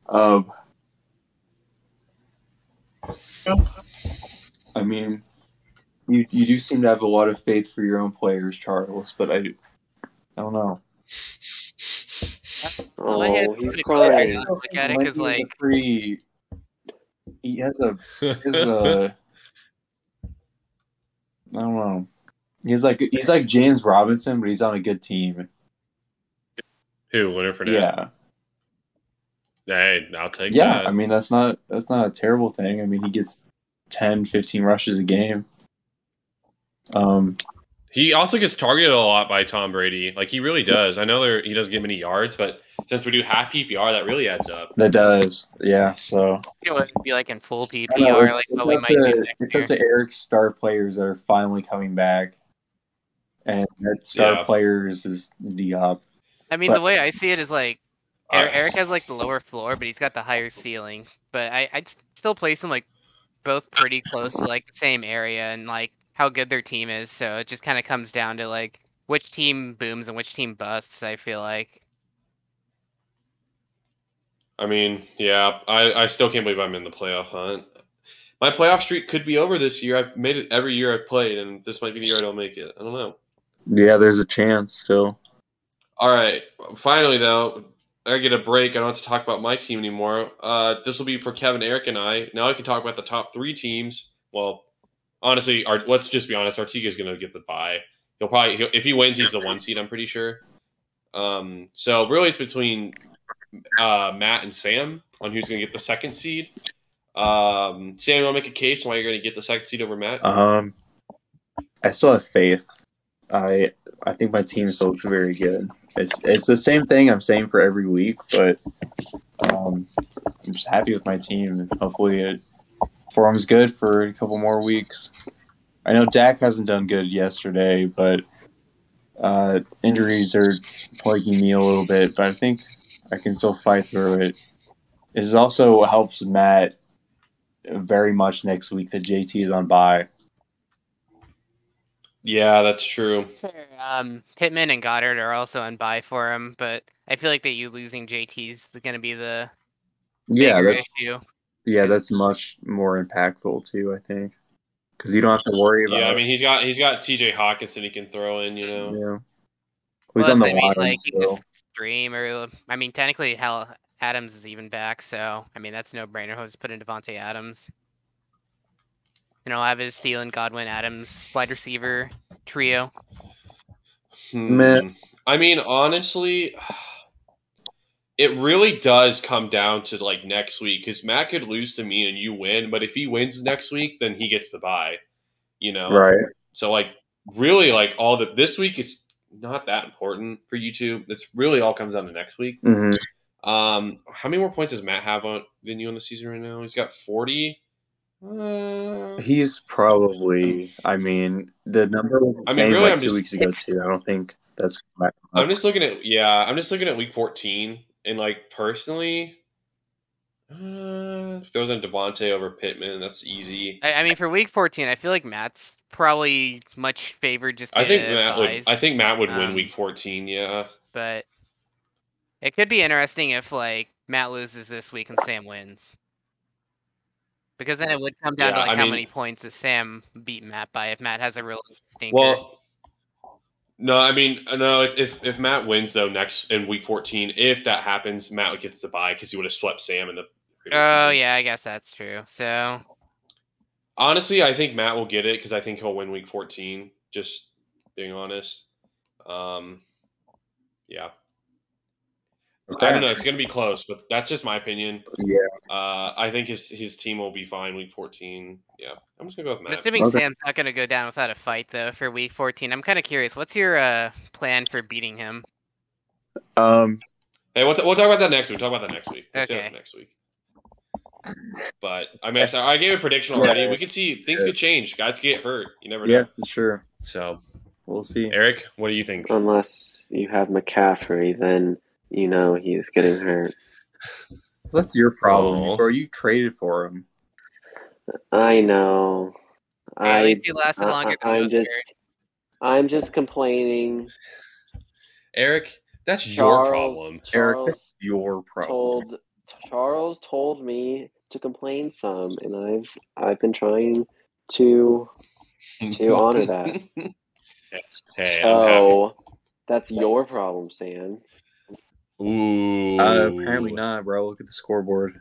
Um, I mean, you you do seem to have a lot of faith for your own players, Charles. But I, I don't know. Well, Oh, he's pretty crying. look at it, Mikey 'cause, is a like- pretty. He has a he has a. I don't know. He's like he's like James Robinson, but he's on a good team. Who, Leonard Fournette? Yeah, Hey, I'll take yeah. that. I mean that's not that's not a terrible thing. I mean he gets 10, 15 rushes a game. Um, He also gets targeted a lot by Tom Brady. Like he really does. I know there he doesn't get many yards, but since we do half PPR, that really adds up. that does, yeah. So It would be like in full PPR, know, it's, like it's up might to next it's up to Eric's star players that are finally coming back, and that star Yeah. players is D-Hop. I mean, but- the way I see it is like Uh, Eric, Eric has like the lower floor, but he's got the higher ceiling. But I, I'd still place them like both pretty close to like the same area and like how good their team is. So it just kind of comes down to like which team booms and which team busts. I feel like. I mean, yeah, I, I still can't believe I'm in the playoff hunt. My playoff streak could be over this year. I've made it every year I've played, and this might be the year I don't make it. I don't know. Yeah, there's a chance still. All right. Finally, though, I get a break. I don't have to talk about my team anymore. Uh, this will be for Kevin, Eric, and I. Now I can talk about the top three teams. Well, honestly, our, let's just be honest. Artiga's going to get the bye. He'll probably, he'll, if he wins, he's the one seed. I'm pretty sure. Um, so really, it's between uh, Matt and Sam on who's going to get the second seed. Um, Sam, you want to make a case on why you're going to get the second seed over Matt? Um, I still have faith. I I think my team still looks very good. It's it's the same thing I'm saying for every week, but um, I'm just happy with my team. And Hopefully, it forms good for a couple more weeks. I know Dak hasn't done good yesterday, but uh, injuries are plaguing me a little bit. But I think I can still fight through it. It also helps Matt very much next week that JT is on bye. Yeah, that's true. Um, Pittman and Goedert are also on bye for him, but I feel like that you losing JT is going to be the Yeah, that's issue. Yeah, that's much more impactful too. I think because you don't have to worry about. Yeah, I mean he's got he's got T.J. Hockenson he can throw in. You know. yeah. He's Well, on the I mean, line like, you stream or I mean, technically, hell, Adams is even back, so I mean that's no brainer. He'll just put in Davante Adams. You know, have his Thielen, Godwin, Adams wide receiver trio. Hmm. Meh. I mean, honestly, it really does come down to like next week because Matt could lose to me and you win, but if he wins next week, then he gets the bye. You know, Right. So like, really, like all the this week is not that important for you two. It's really all comes down to next week. hmm Um, how many more points does Matt have on than you on the season right now? He's got forty. Uh, He's probably. I mean, the number was the I mean, same really, like I'm two just- weeks ago too. I don't think that's. I'm just looking at yeah, I'm just looking at week 14, and like personally, uh, goes on Davante over Pittman. That's easy. I, I mean, for week 14, I feel like Matt's probably much favored just. I think Matt would. I think Matt would win Um, week 14. Yeah. but it could be interesting if like Matt loses this week and Sam wins. Because then it would come down to like I how mean- many points does Sam beat Matt by if Matt has a real stinker. Well, no, I mean no. It's if if Matt wins though next in week 14, if that happens, Matt gets the bye because he would have swept Sam in the. oh season. yeah, I guess that's true. So Honestly, I think Matt will get it because I think he'll win week 14. Just being honest. Um, yeah. I don't know. It's going to be close, but that's just my opinion. Yeah. Uh, I think his his team will be fine week 14. Yeah, I'm just gonna go with I'm assuming Okay. Sam's not gonna go down without a fight though for week 14. I'm kind of curious. What's your uh, plan for beating him? Um. Hey, we'll, t- we'll talk about that next week. We'll talk about that next week. We'll say that Okay. next week. But I mean, I, I gave a prediction Yeah. already. We could see things could change. Guys could get hurt. You never know. Yeah, for sure. So, We'll see. Eric, what do you think? Unless you have McCaffrey, then you know he's getting hurt. That's your problem, Or. You traded for him. I know. At I, least he lasted I longer than I'm most just I'm just complaining. Eric, that's your Charles, problem. Eric, Charles that's your problem. told Charles told me to complain some, and I've I've been trying to to honor that. Hey, I'm so that's your problem, Sam. Ooh. Uh, apparently not, bro. Look at the scoreboard.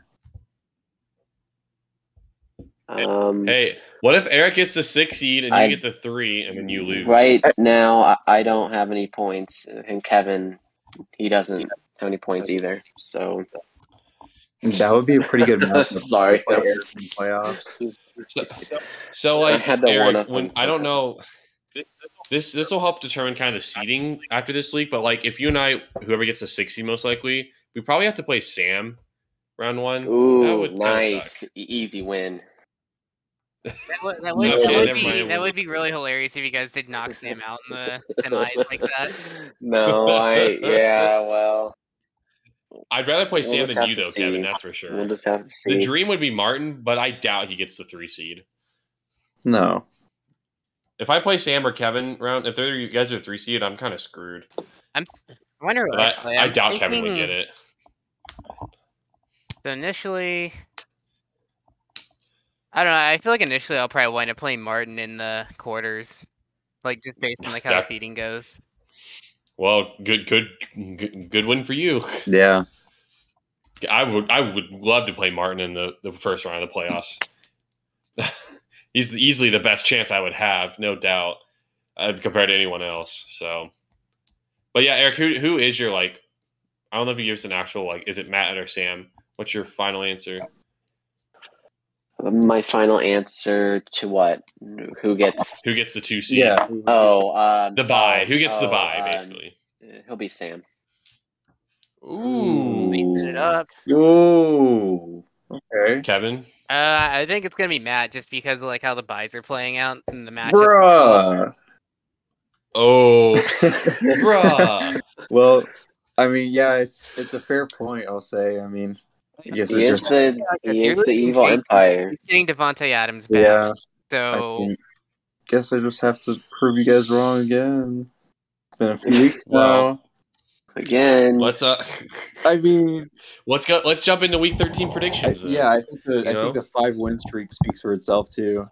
Um, Hey, what if Eric gets the six seed and you get the three and then you lose? Right now, I, I don't have any points, and Kevin, he doesn't have any points either. So That would be a pretty good matchup. Sorry. for playoffs. So, so I like had to one Eric, up when I don't know, this this will help determine kind of the seeding after this week. But like, if you and I, whoever gets the sixty most likely, we probably have to play Sam round one. that ooh, would kinda nice. E- easy win. That would, that would, Okay, that would be mind. that would be really hilarious if you guys did knock Sam out in the semis like that. No, I yeah, well, I'd rather play We'll Sam than you to though, Kevin. That's for sure. we'll just have to see. the dream would be Martin, but I doubt he gets the three seed. No. If I play Sam or Kevin round, if they're you guys are three seed, I'm kind of screwed. I'm I wonder what I. I I'm doubt Kevin would get it. So initially, I don't know. I feel like initially I'll probably wind up playing Martin in the quarters, like just based on like how the That- seating goes. Well, good, good, good, good win for you. Yeah. I would, I would love to play Martin in the, the first round of the playoffs. He's easily the best chance I would have, no doubt, uh, compared to anyone else. So, but yeah, Eric, who who is your like? I don't know if you give us an actual like. Is it Matt or Sam? What's your final answer? My final answer to what? Who gets? Who gets the two seed? Yeah. Oh, um, The bye. Who gets the oh, bye, um, basically? He'll be Sam. Ooh. Mixing it up. Ooh. Okay. Kevin? Uh, I think it's gonna be Matt just because of like how the byes are playing out in the match. Bruh. Oh, bruh. well, I mean, yeah, it's it's a fair point. I'll say. I mean, I guess He it's is just the If he is the evil Jake- empire. He's getting Davante Adams back. yeah. So think- guess I just have to prove you guys wrong again. It's been a few weeks Well, now. Again, Let's uh, I mean, let's go. Let's jump into week thirteen predictions. then. yeah, I think the I know? think the five win streak speaks for itself too.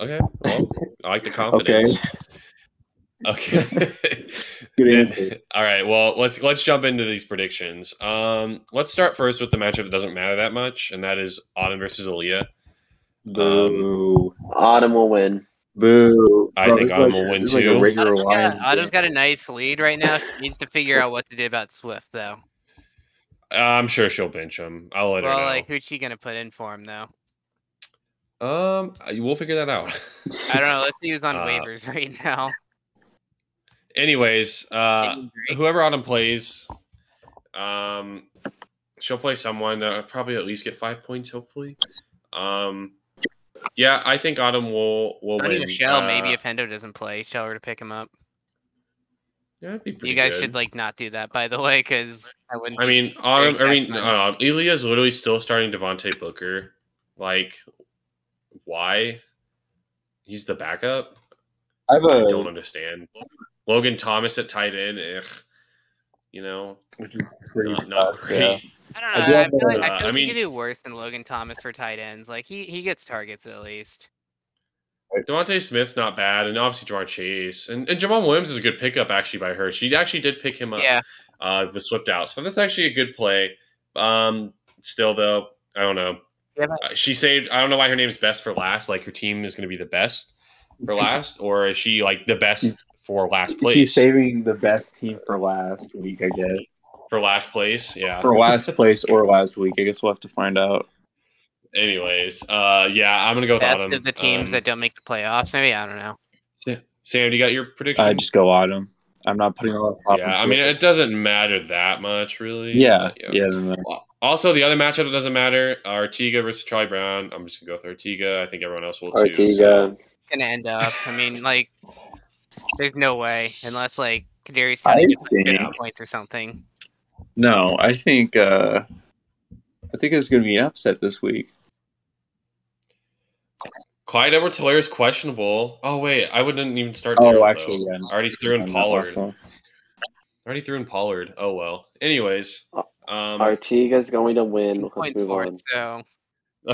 Okay. Well, I like the confidence. Okay. Good answer. All right. Well, let's let's jump into these predictions. Um, let's start first with the matchup that doesn't matter that much, and that is Autumn versus Aaliyah. Boo. Autumn will win. Boo. I Bro, think this is Autumn like- will win this is like too. a regular Autumn's got, Lions Autumn's game. got a nice lead right now. She needs to figure out what to do about Swift though. I'm sure she'll bench him. I'll let Well, her know. like who's she gonna put in for him though? um, we'll figure that out. I don't know. Let's see who's on Uh, waivers right now. Anyways, uh, whoever Autumn plays, um, she'll play someone that probably at least get five points, hopefully. Um, yeah, I think Autumn will will Sonny win. Michelle, Uh, maybe if Hendo doesn't play, tell her to pick him up. yeah, that'd be pretty You guys good. should like not do that, by the way, because I wouldn't. I mean, Autumn. I mean, exact uh, Aaliyah's literally still starting Devontae Booker. Like, why? He's the backup. I have I a don't understand. Logan Thomas at tight end. Ugh. You know, which is pretty not, not sucks, great. yeah. I don't I know. do I, have feel like, a- I feel I like he mean- could do worse than Logan Thomas for tight ends. Like he he gets targets at least. DeVonta Smith's not bad, and obviously Ja'Marr Chase and, and Jamaal Williams is a good pickup actually by her. She actually did pick him up. Yeah, uh, with Swift out. So that's actually a good play. Um, still though, I don't know. Yeah, but- Uh, she saved. I don't know why her name is best for last. Like her team is going to be the best for last, or is she like the best for last place? She's saving the best team for last week, I guess. For last place. Yeah. For last place or last week, I guess we'll have to find out. Anyways, uh, yeah, I'm gonna go with best Autumn. of the teams Um, that don't make the playoffs. Maybe I don't know. Sa- Sam, you got your prediction? I just go Autumn. I'm not putting a lot of thought yeah, I mean, it. it doesn't matter that much, really. yeah, but, yeah, no, no. Also, the other matchup that doesn't matter: Artiga versus Charlie Brown. I'm just gonna go with Artiga. I think everyone else will too. so- Artiga. Gonna end up. I mean, like, there's no way unless like Kadarius I Toney gets like, think- 50 points or something. No, I think uh I think it's going to be an upset this week. Clyde Edwards Helaire is questionable. Oh wait, I wouldn't even start. Oh, Darryl, actually, though. yeah. I already threw in On that Pollard. I already threw in Pollard. Oh well. Anyways, um, Artiga's going to win. Let's move on. So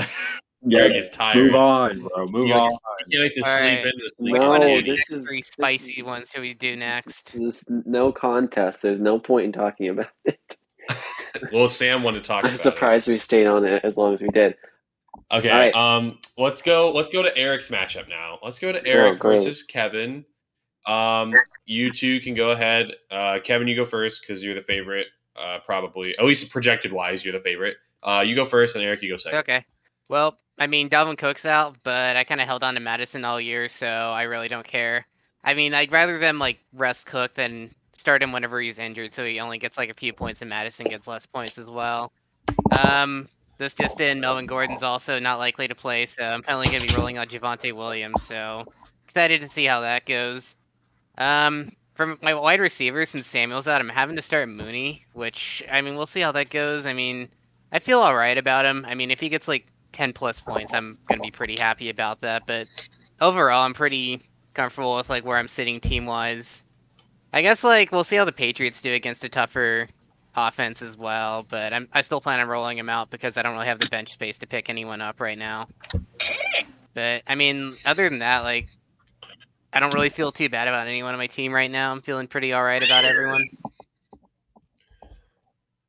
Eric is tired. Move on, bro. Move You on. can't wait to All sleep right. in this we week. No, can do Danny. this is- three spicy is- ones. Who we do next? There's no contest. There's no point in talking about it. well, Sam wanted to talk. I'm about surprised we stayed on it as long as we did. Okay. All right. Um. Let's go. Let's go to Eric's matchup now. Let's go to Oh, Eric great. versus Kevin. Um. You two can go ahead. Uh, Kevin, you go first because you're the favorite. Uh, probably at least projected wise, you're the favorite. Uh, you go first, and Eric, you go second. Okay. Well, I mean, Dalvin Cook's out, but I kind of held on to Mattison all year, so I really don't care. I mean, I'd rather them like rest Cook than start him whenever he's injured, so he only gets like a few points, and Mattison gets less points as well. Um, this just in, Melvin Gordon's also not likely to play, so I'm probably gonna be rolling on Javonte Williams. So excited to see how that goes. Um, from my wide receivers, since Samuel's out, I'm having to start Mooney, which I mean, we'll see how that goes. I mean, I feel all right about him. I mean, if he gets like 10 plus points, I'm going to be pretty happy about that. But overall, I'm pretty comfortable with like where I'm sitting team wise. I guess like we'll see how the Patriots do against a tougher offense as well. But I'm I still plan on rolling him out because I don't really have the bench space to pick anyone up right now. But I mean, other than that, like I don't really feel too bad about anyone on my team right now. I'm feeling pretty all right about everyone.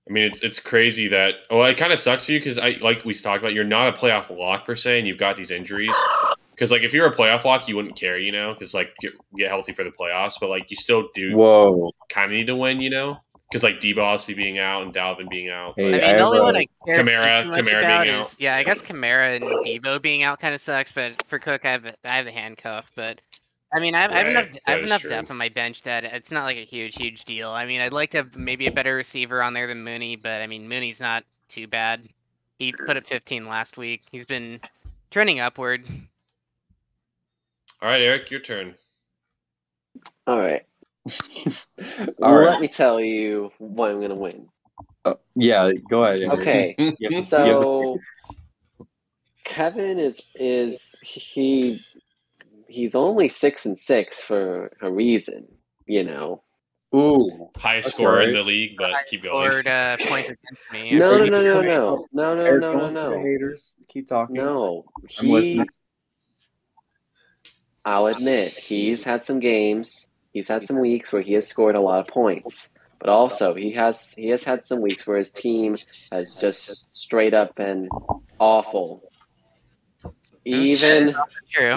I mean, it's it's crazy that. Oh, it kind of sucks for you because I like we talked about. You're not a playoff lock per se, and you've got these injuries. Because like if you're a playoff lock, you wouldn't care, you know, because like get, get healthy for the playoffs. But like you still do Whoa. kind of need to win, you know. because like Deebo obviously being out and Dalvin being out. Hey, I mean, I the only a- one I care Kamara- too much Kamara about being is out. yeah, I guess Kamara and Deebo being out kind of sucks. But for Cook, I have I have the handcuff. But I mean, I have, I have enough I have enough true. depth on my bench that it's not like a huge huge deal. I mean, I'd like to have maybe a better receiver on there than Mooney, but I mean, Mooney's not too bad. He put up 15 last week. He's been trending upward. All right, Eric, your turn. All right. All Let right. me tell you what I'm gonna win. Uh, yeah, go ahead. Andrew. Okay. Yeah, So Kevin is is he he's only six and six for a reason, you know. Ooh. Highest That's scorer in the league, but keep going. Scored uh, points against me. No, no, no, no, no, no, no, no, no, no. haters. Keep talking. No, I'm he. listening. I'll admit he's had some games. He's had some weeks where he has scored a lot of points, but also he has he has had some weeks where his team has just straight up been awful. Even.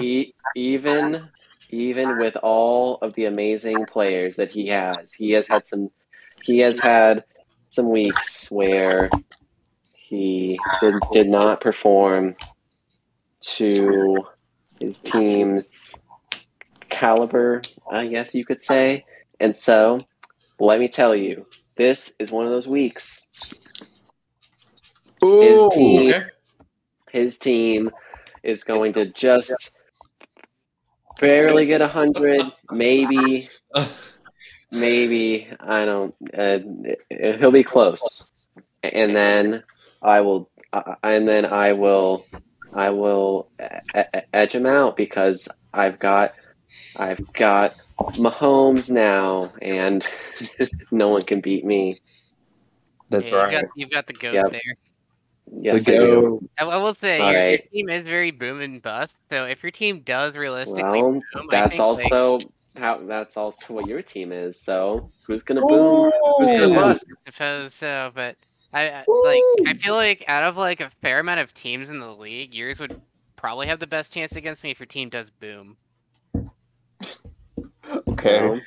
E- even even with all of the amazing players that he has, he has had some he has had some weeks where he did, did not perform to his team's caliber, I guess you could say. And so, let me tell you, this is one of those weeks. His team, Okay. his team is going to just barely get a hundred, maybe, maybe I don't. Uh, he'll be close, and then I will, uh, and then I will, I will e- e- edge him out because I've got, I've got Mahomes now, and no one can beat me. That's Yeah, right. You've got, you've got the goat Yep. there. Yes, the I go. I, I will say All your, your right. team is very boom and bust. So if your team does realistically Well, boom, that's think, like, also how. That's also what your team is. So who's gonna boom? Who's gonna bust? I suppose so, but I I- like I feel like out of like a fair amount of teams in the league, yours would probably have the best chance against me if your team does boom. Okay. Well,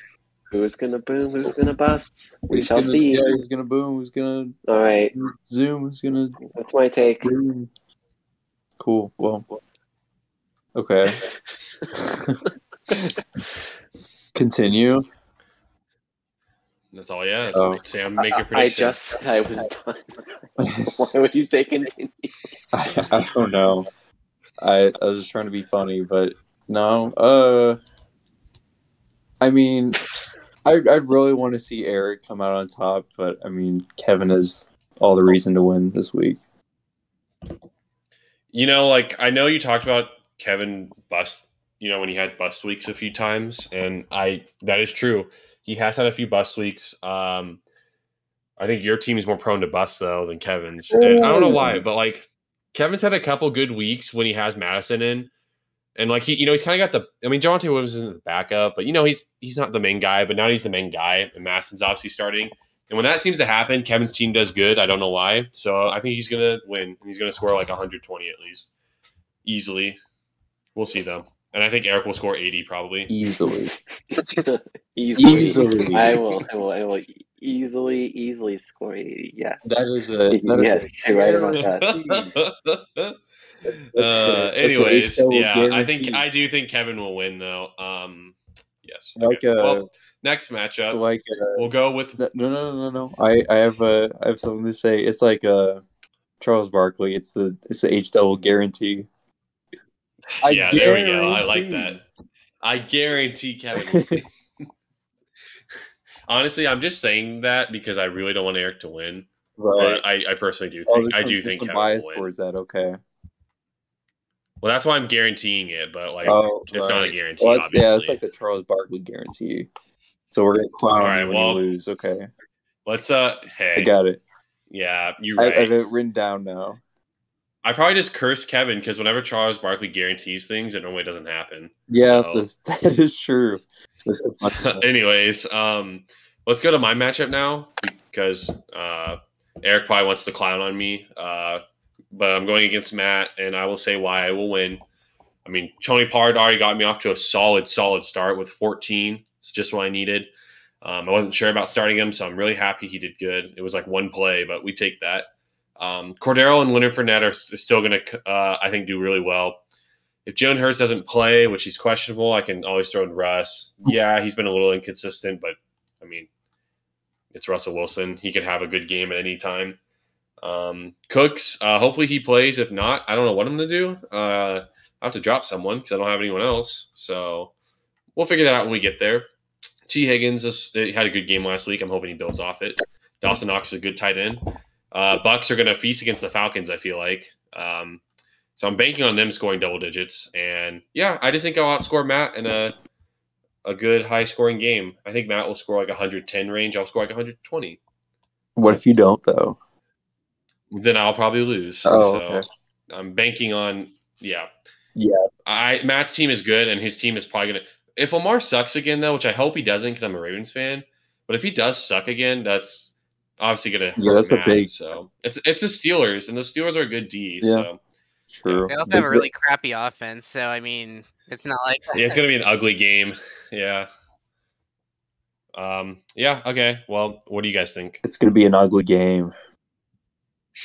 who's gonna boom? Who's gonna bust? We Who's shall gonna- see. Yeah, who's gonna boom? Who's gonna All right, zoom? Who's gonna that's my take. boom? Cool. Well. Okay. Continue. That's all. Yeah. Oh. Sam, make your prediction. I prediction. just said I was done. Why would you say continue? I, I don't know. I I was just trying to be funny, but no. Uh, I mean, I I really want to see Eric come out on top, but I mean, Kevin has all the reason to win this week. You know, like I know you talked about Kevin bust. You know, when he had bust weeks a few times, and I that is true. He has had a few bust weeks. Um, I think your team is more prone to bust though than Kevin's. And I don't know why, but like Kevin's had a couple good weeks when he has Mattison in, and like he, you know, he's kind of got the. I mean, Javonte Williams isn't the backup, but you know, he's he's not the main guy. But now he's the main guy, and Mattison's obviously starting. And when that seems to happen, Kevin's team does good. I don't know why. So I think he's gonna win. and He's gonna score like 120 at least, easily. We'll see though. And I think Eric will score 80 probably. Easily, easily. easily. I will. I will. I will easily, easily score eighty. Yes. That is a that is yes. a right about that. uh, anyways, yeah, I think. I do think Kevin will win though. Um, yes. like Okay. a well, next matchup, like a, we'll go with no no no no no. I I have uh I have something to say. It's like uh Charles Barkley. It's the it's the H double guarantee. I yeah. There we go. I like that. I guarantee Kevin. Honestly, I'm just saying that because I really don't want Eric to win, Right. but I, I personally do Oh, think there's I do some- think Kevin bias will win. towards that. Okay. Well, that's why I'm guaranteeing it, but like Oh, it's not a guarantee. Well, yeah, it's like the Charles Barkley guarantee. So we're gonna clown All right, when well, you lose. Okay, Let's uh. Hey. I got it. Yeah, you're I, right. I have it written down now. I probably just curse Kevin because whenever Charles Barkley guarantees things, it normally doesn't happen. Yeah, So- this, that is true. This is. Anyways, um, let's go to my matchup now because uh, Eric probably wants to clown on me. Uh, but I'm going against Matt, and I will say why I will win. I mean, Tony Pollard already got me off to a solid, solid start with 14. It's just what I needed. Um, I wasn't sure about starting him, so I'm really happy he did good. It was like one play, but we take that. Um, Cordero and Leonard Fournette are still going to, uh, I think, do really well. If Jalen Hurts doesn't play, which he's questionable, I can always throw in Russ. Yeah, he's been a little inconsistent, but I mean, it's Russell Wilson. He can have a good game at any time. Um, Cooks, uh, hopefully he plays. If not, I don't know what I'm going to do. Uh, I have to drop someone because I don't have anyone else. So we'll figure that out when we get there. Tee Higgins is, had a good game last week. I'm hoping he builds off it. Dawson Knox is a good tight end. Uh, Bucs are going to feast against the Falcons. I feel like. Um, so I'm banking on them scoring double digits. And yeah, I just think I'll outscore Matt in a a good high scoring game. I think Matt will score like 110 range. I'll score like 120. What if you don't though? Then I'll probably lose. Oh, so okay. I'm banking on yeah. Yeah. I Matt's team is good, and his team is probably gonna. If Lamar sucks again, though, which I hope he doesn't, because I'm a Ravens fan. But if he does suck again, that's obviously gonna. Yeah, hurt that's a big- So it's it's the Steelers, and the Steelers are a good D. Yeah. So True. They also have a really crappy offense, so I mean, it's not like yeah, it's gonna be an ugly game. Yeah. Um. Yeah. Okay. Well, what do you guys think It's gonna be an ugly game.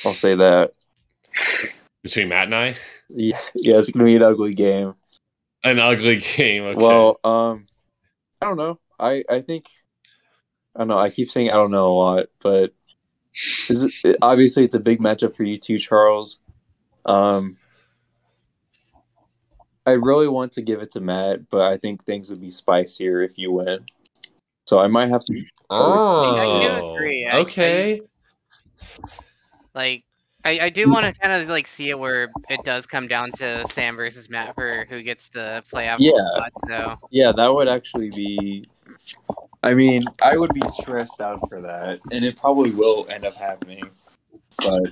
I'll say that. between Matt and I? Yeah, yeah, it's gonna be an ugly game. An ugly game. Okay. Well, um, I don't know. I I think I don't know. I keep saying I don't know a lot, but is it, it- obviously it's a big matchup for you too, Charles. Um, I really want to give it to Matt, but I think things would be spicier if you win. So I might have to. oh. I agree. I- okay. Like I, I do want to kind of like see it where it does come down to Sam versus Matt for who gets the playoff Yeah. spot. So Yeah, that would actually be. I mean, I would be stressed out for that, and it probably will end up happening, but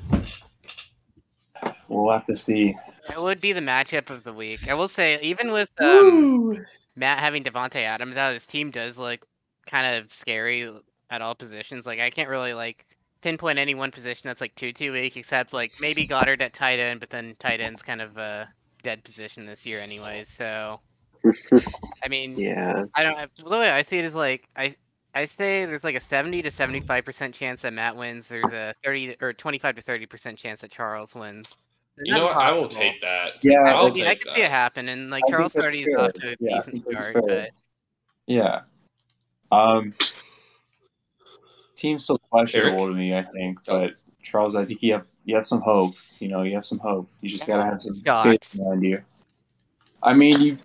we'll have to see. it would be the matchup of the week. I will say, even with um, Matt having Davante Adams out, his team does look kind of scary at all positions. Like I can't really like pinpoint any one position that's like too too weak, except like maybe Goedert at tight end, but then tight end's kind of a dead position this year anyway. So I mean, yeah. I don't. have- The way I see it is like I. I say there's like a 70 to 75 percent chance that Matt wins. There's a 30 or 25 to 30 percent chance that Charles wins. They're You know what? I will take that. Yeah, I, I'll mean, I take can see it that. happen, and like I Charles that's already is off to a Yeah, I decent start, but Yeah. Um, team's still questionable to me, I think, but Charles, I think you have you have some hope. You know, you have some hope. You just gotta have some God. faith behind you. I mean, you.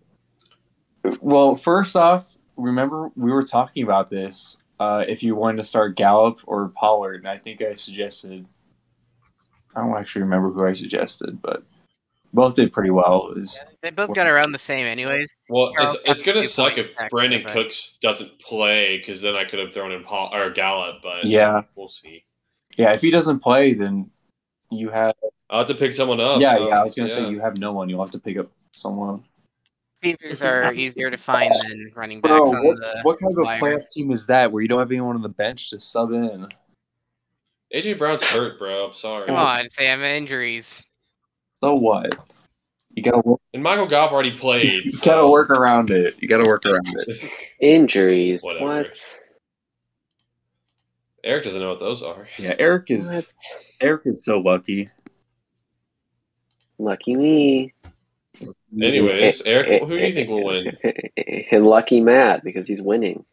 Well, first off, remember we were talking about this. Uh, if you wanted to start Gallup or Pollard, and I think I suggested. I don't actually remember who I suggested, but both did pretty well. It was they both got around the same, anyways. Well, Charles it's, it's gonna suck if back, Brandon but- Cooks doesn't play because then I could have thrown in Pollard Gallup, but yeah, we'll see. yeah. If he doesn't play, then you have I'll have to pick someone up. yeah, yeah. I was gonna yeah. say you have no one. You'll have to pick up someone. Receivers are easier to find than running backs Bro, what, the. what kind of a playoff team is that where you don't have anyone on the bench to sub in? AJ Brown's hurt, bro. I'm sorry. Come on, Sam. Injuries. So what? You gotta work, And Michael Gallup already played. you so- gotta work around it. You gotta work around it. Injuries. Whatever. What? Eric doesn't know what those are. Yeah, Eric is What? Eric is so lucky. Lucky me. Anyways, Eric, who do you think will win? And lucky Matt because he's winning.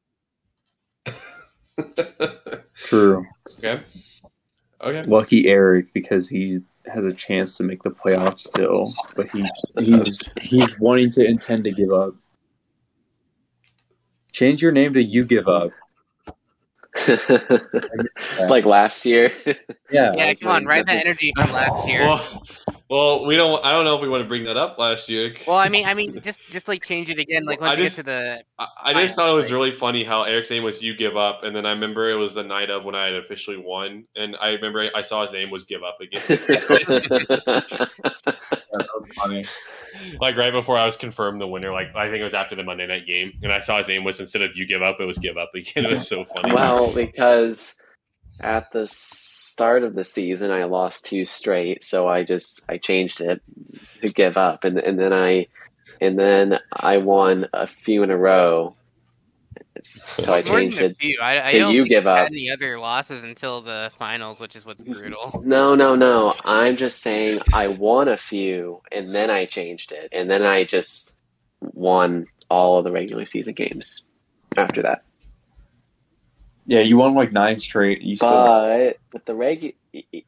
True. okay. Okay. Lucky Eric because he has a chance to make the playoffs still, but he he's he's wanting to intend to give up. Change your name to you give up. like last year. Yeah. Yeah, was come on, waiting ride that energy from last year. Well, well, we don't. I don't know if we want to bring that up last year. Well, I mean, I mean, just just like change it again. Like once I you just- get to the I, I just thought it was Like- really funny how Eric's name was "You Give Up," and then I remember it was the night of when I had officially won, and I remember I saw his name was "Give Up" again, that was funny. like right before I was confirmed the winner. Like I think it was after the Monday night game, and I saw his name was instead of "You Give Up," it was "Give Up" again. It was so funny. well, because at the start of the season I lost two straight, so I just I changed it to give up, and and then I and then I won a few in a row. So I changed it. I, I don't you give up. any other losses until the finals, which is what's brutal. No, no, no. I'm just saying I won a few and then I changed it. And then I just won all of the regular season games after that. Yeah, you won like nine straight. You still But with the reg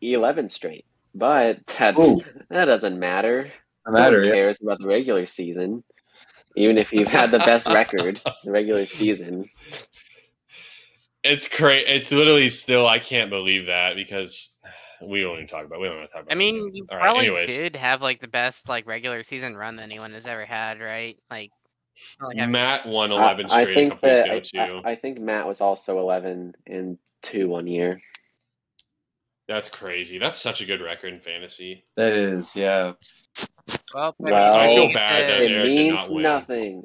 11 straight. But that's Ooh. that doesn't matter. no matter. No Yeah. cares about the regular season. Even if you've had the best record, the regular season. It's crazy. It's literally still. I can't believe that because we won't even talk about. We don't want to talk about. I it. mean, you All right, probably anyways. did have like the best like regular season run that anyone has ever had, right? Like, like, I- Matt won eleven I straight a think that years I. I, I think Matt was also 11 and 2 one year. That's crazy. That's such a good record in fantasy. That is, yeah. well, Well, I feel bad that It Eric did means not win. nothing.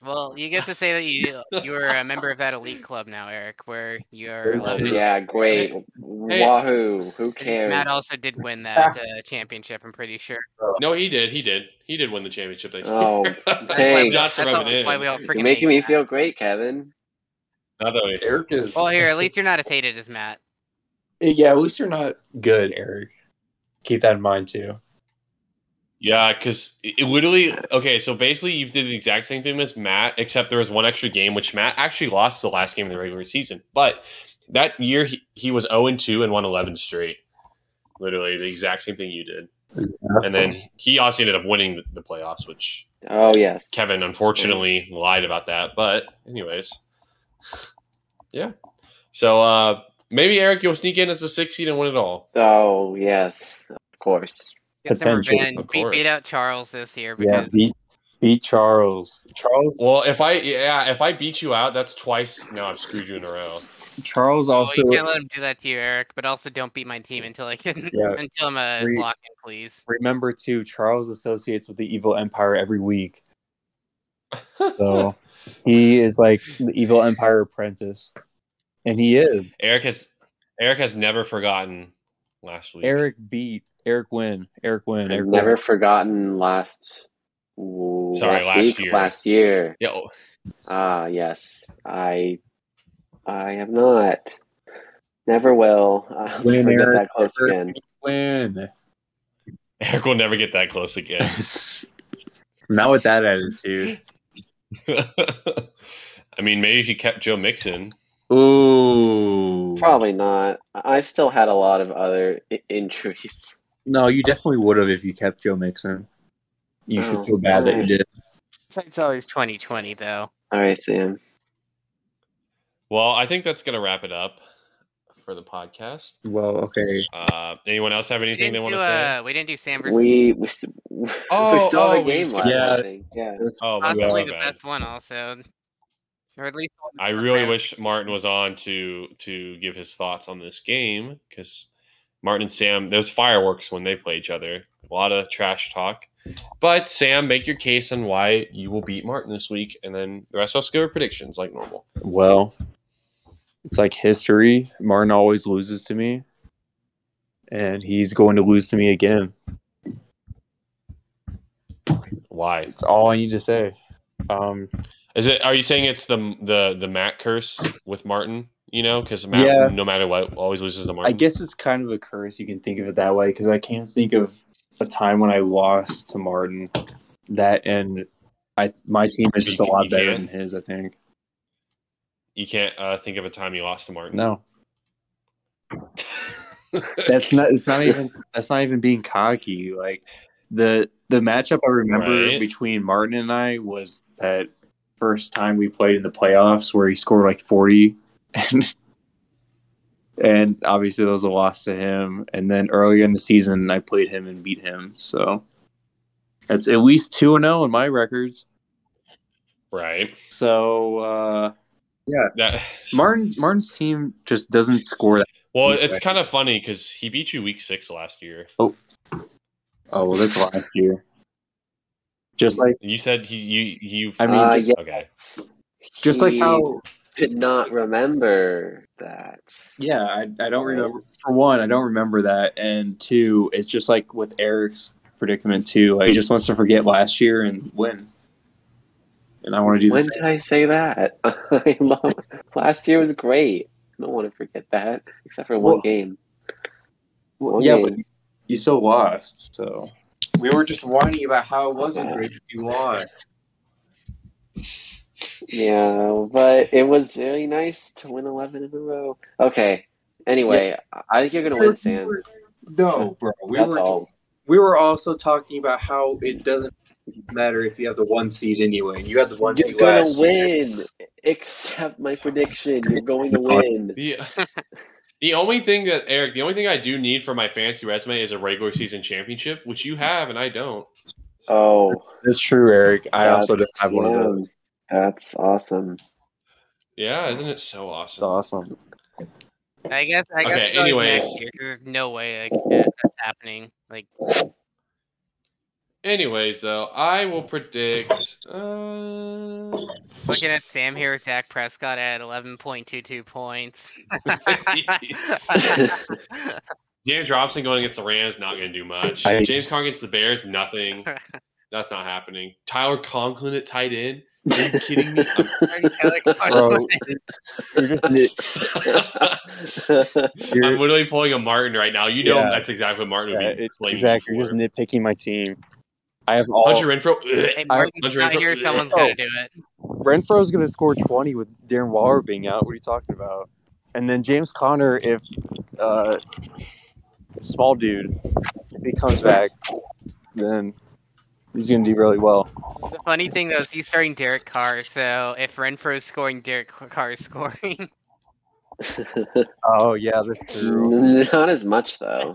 Well, you get to say that you you were a member of that elite club now, Eric, where you're. Yes. allowed to- Yeah, great. Wahoo. Who cares? Matt also did win that uh, championship. I'm pretty sure. No, he did. He did. He did win the championship that Oh, year. That's why, Thanks. Just that's all- why we all freaking You're making me Matt. feel great, Kevin. Not that we- Eric is. Well, here, at least you're not as hated as Matt. yeah, at least you're not good, Eric. Keep that in mind too. Yeah, because it, it literally okay. So basically, you did the exact same thing as Matt, except there was one extra game, which Matt actually lost the last game of the regular season. But that year, he, he was zero and two and won eleven straight. Literally the exact same thing you did, and then he also ended up winning the, the playoffs, which Oh, yes. Kevin unfortunately lied about that. But anyways, yeah. So uh maybe Eric, you'll sneak in as a six seed and win it all. Oh, yes. Of course. Get Potential, revenge. of Beat, beat out Charles this year Yeah, beat beat Charles. Charles Well, if I yeah, if I beat you out, that's twice. No, I've screwed you in a row. Charles oh, well, also you can't let him do that to you, Eric. But also, don't beat my team until I can Yeah. until I'm a Re- lock in, please. remember too. Charles associates with the evil empire every week, so he is like the evil empire apprentice, and he is. Eric has Eric has never forgotten last week. Eric beat Eric win. Eric win. I've never win. forgotten last. Sorry, last week, year. Last year. Yeah, oh, Ah, yes. I. I have not. Never will. I'll Win, never get Eric. that close Eric. again. win. Eric will never get that close again. Not with that attitude. I mean, maybe if you kept Joe Mixon. Ooh. Probably not. I've still had a lot of other I- injuries. No, you definitely would have if you kept Joe Mixon. You should Oh, feel bad that you alright. did. It's always 2020 though. All right, Sam. Well, I think that's gonna wrap it up for the podcast. Well, okay. Uh, anyone else have anything they want do, to say? uh, we didn't do Sam versus We we, s- Oh, we still have oh, a we game skipped left. Yeah. I think. Yeah. Oh, my possibly bad, the bad. best one, also, or at least. the one I that's really wish Martin was on to to give his thoughts on this game because Martin and Sam, there's fireworks when they play each other. A lot of trash talk. But Sam, make your case on why you will beat Martin this week, and then the rest of us give our predictions like normal. Well, it's like history. Martin always loses to me, and he's going to lose to me again. Why It's all I need to say. Um, is it? Are you saying it's the the the Matt curse with Martin? You know, because Yeah. no matter what, always loses to Martin. I guess it's kind of a curse. You can think of it that way because I can't think of a time when I lost to Martin. That and I, my team is just a lot better than his. I think. you can't uh, think of a time you lost to Martin. No, that's not. It's not even. That's not even being cocky. Like the the matchup I remember Right. between Martin and I was that first time we played in the playoffs where he scored like forty, and and obviously that was a loss to him. And then earlier in the season, I played him and beat him. So that's at least two and zero in my records. right. So uh, That Martin's Martin's team just doesn't score that. well, Okay. it's kind of funny because he beat you week six last year. Oh, well, that's last year. Just like You said he you you. I mean, Uh, ju- yeah. okay. just like how did not remember that. Yeah, I, I don't remember. For one, I don't remember that, and two, it's just like with Eric's predicament too. Like he just wants to forget last year and win. and I want to do When did I say that? I love, last year was great. I don't want to forget that, except for one Well, game. Well, One yeah, game. but you still lost, so we were just whining about how it wasn't great you lost. Yeah, but it was very nice to win 11 in a row. Okay. Anyway, I think you're going to win, Sam. No, bro. We That's were all. we were also talking about how it doesn't matter if you have the one seed anyway. and You have the one You're seed going last to year. win. Accept my prediction. You're going to win. The, the only thing that Eric, the only thing I do need for my fantasy resume is a regular season championship, which you have and I don't. Oh, That's true, Eric. I also don't have one of those. That's awesome. Yeah, isn't it so awesome? It's awesome? awesome. I guess. I guess. Okay, going anyways. next there's no way like, that- that's happening. Like, Anyways, though, I will predict. Uh, looking at Sam here with Dak Prescott at 11.22 points. James Robinson going against the Rams not going to do much. I- James Conner against the Bears nothing. That's not happening. Tyler Conklin at tight end. Are you kidding me? Bro, You're just nit- I'm literally pulling a Martin right now. You know Yeah. that's exactly what Martin would yeah, be it's, exactly. me You're just nitpicking my team. I have all. Hunter Renfrow. Hey, I- Martin's Hunter not Renfrow- here. Someone's got to do it. Renfrow's going to score 20 with Darren Waller being out. What are you talking about? And then James Conner, if uh, small dude, if he comes back, then he's going to do really well. The funny thing though is he's starting Derek Carr, so if Renfrow's scoring, Derek Carr is scoring. Oh yeah, that's true. Not as much, though.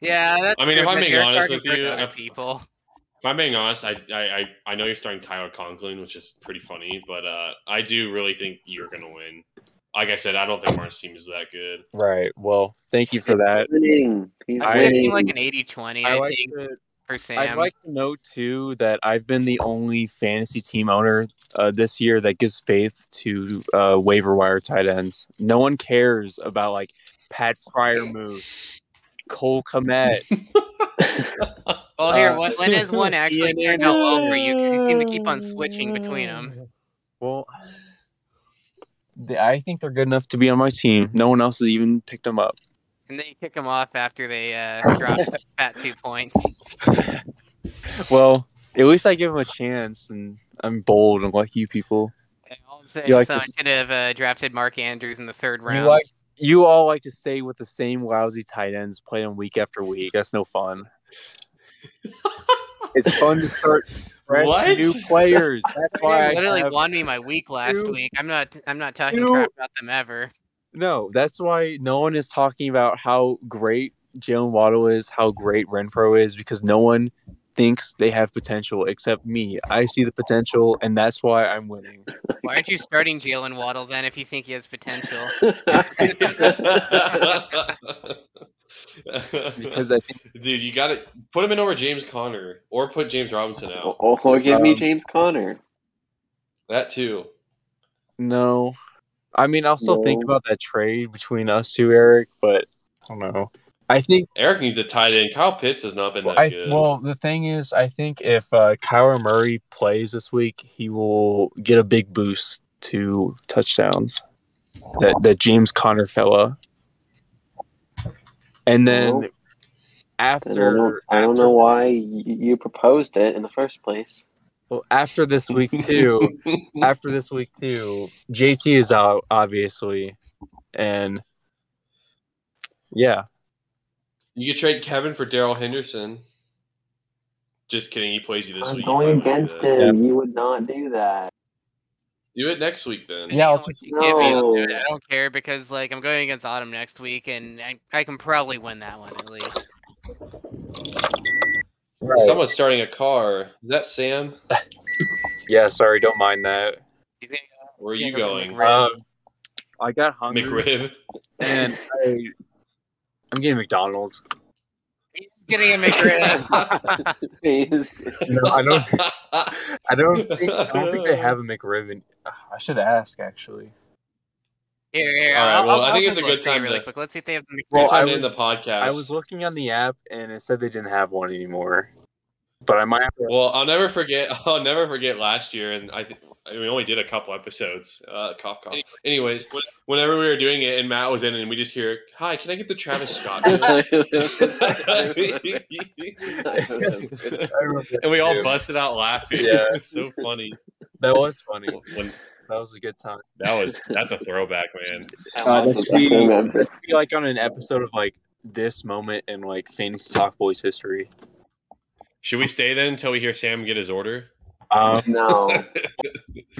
yeah, that's I mean, if I'm being Derek honest Carr with you, if- people. If I'm being honest, I, I I I know you're starting Tyler Conklin, which is pretty funny, but uh, I do really think you're going to win. Like I said, I don't think Martin's team is that good. Right. Well, thank you for that. Winning. He's I'm I- thinking winning. like an 80-20, I I, like think, to, for Sam. I'd like to note too that I've been the only fantasy team owner uh, this year that gives faith to uh, waiver wire tight ends. No one cares about like Pat Freiermuth, Cole Kmet. well, here, uh, when, when one actually Ian turned out well for you? 'Cause you seem to keep on switching between them. Well, they, I think they're good enough to be on my team. No one else has even picked them up. And then you kick them off after they uh, drop fat two points. Well, at least I give them a chance, and I'm bold, unlike you people. And all I'm saying You like is, to s- I could have uh, drafted Mark Andrews in the third You round. like you all like to stay with the same lousy tight ends, play them week after week. That's no fun. it's fun to start fresh What? new players. That's why I literally have- won me my week last two- week. I'm not. I'm not talking two- crap about them ever. No. That's why no one is talking about how great Jaylen Waddle is, how great Renfrow is, because no one thinks they have potential except me. I see the potential, and that's why I'm winning. Why aren't you starting Jaylen Waddle then if you think he has potential? Because I think Dude, you got to put him in over James Conner or put James Robinson out. or, or give me Um, James Conner. That too. no. I mean, I'll still think about that trade between us two, Eric, but I don't know. I think Eric needs a tight end. Kyle Pitts has not been that I, good. well, the thing is, I think if uh, Kyler Murray plays this week, he will get a big boost to touchdowns. That that James Conner fella, and then Well, I don't know, after I don't after- know why you, you proposed it in the first place. Well, after this week too, after this week too, JT is out obviously, and yeah, you could trade Kevin for Darrell Henderson. Just kidding. He plays you this I'm week. going You might wanna do against that. him. You would not do that. Do it next week then. Yeah, I'll just- you give me, I'll do it. No. I don't care because like I'm going against Autumn next week, and I, I can probably win that one at least. Someone's starting a car. Is that Sam? yeah. Sorry, don't mind that. Where are you going? Um, I got hungry. McRib. and I, I'm getting McDonald's. he's getting a McRib. No, I don't. I don't think. I don't think they have a McRib. In, I should ask actually. Here, here. All right, I'll, well, I'll, I think I'll it's a good look for you time really to- quick. Let's see if they have the McRib. Well, time I to end the was- podcast. I was looking on the app and it said they didn't have one anymore. but I might have to. Well, I'll never forget. I'll never forget last year, and I think we only did a couple episodes. Uh, cough, cough. Anyways, whenever we were doing it, and Matt was in, and we just hear, "Hi, can I get the Travis Scott?" and we all busted out laughing. Yeah. it was so funny. That was funny. When, That was a good time. that was that's a throwback, man. Uh, that should be, that should be like on an episode of like this moment in like fantasy talk boys history. Should we stay then until we hear Sam get his order? Um, No. I'm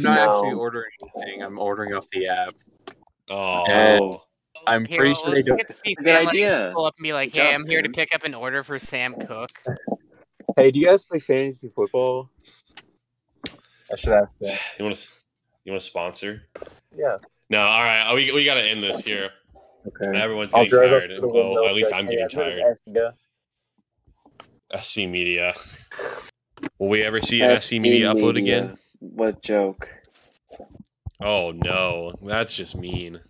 not No. actually ordering anything. I'm ordering off the app. Oh, And- I'm Here, pretty sure let's they don't. get to see Good like, idea. Pull up and be like, Good "Hey, job, I'm here to pick up an order for Sam Cook." Hey, do you guys play fantasy football? I should ask that. you want to you want to sponsor? Yeah. No, all right. We we got to end this here. Okay. Everyone's getting tired. to Well, at least like, I'm "Hey, getting I've tired. SC Media. Will we ever see an SC Media upload again? What joke? Oh no, that's just mean.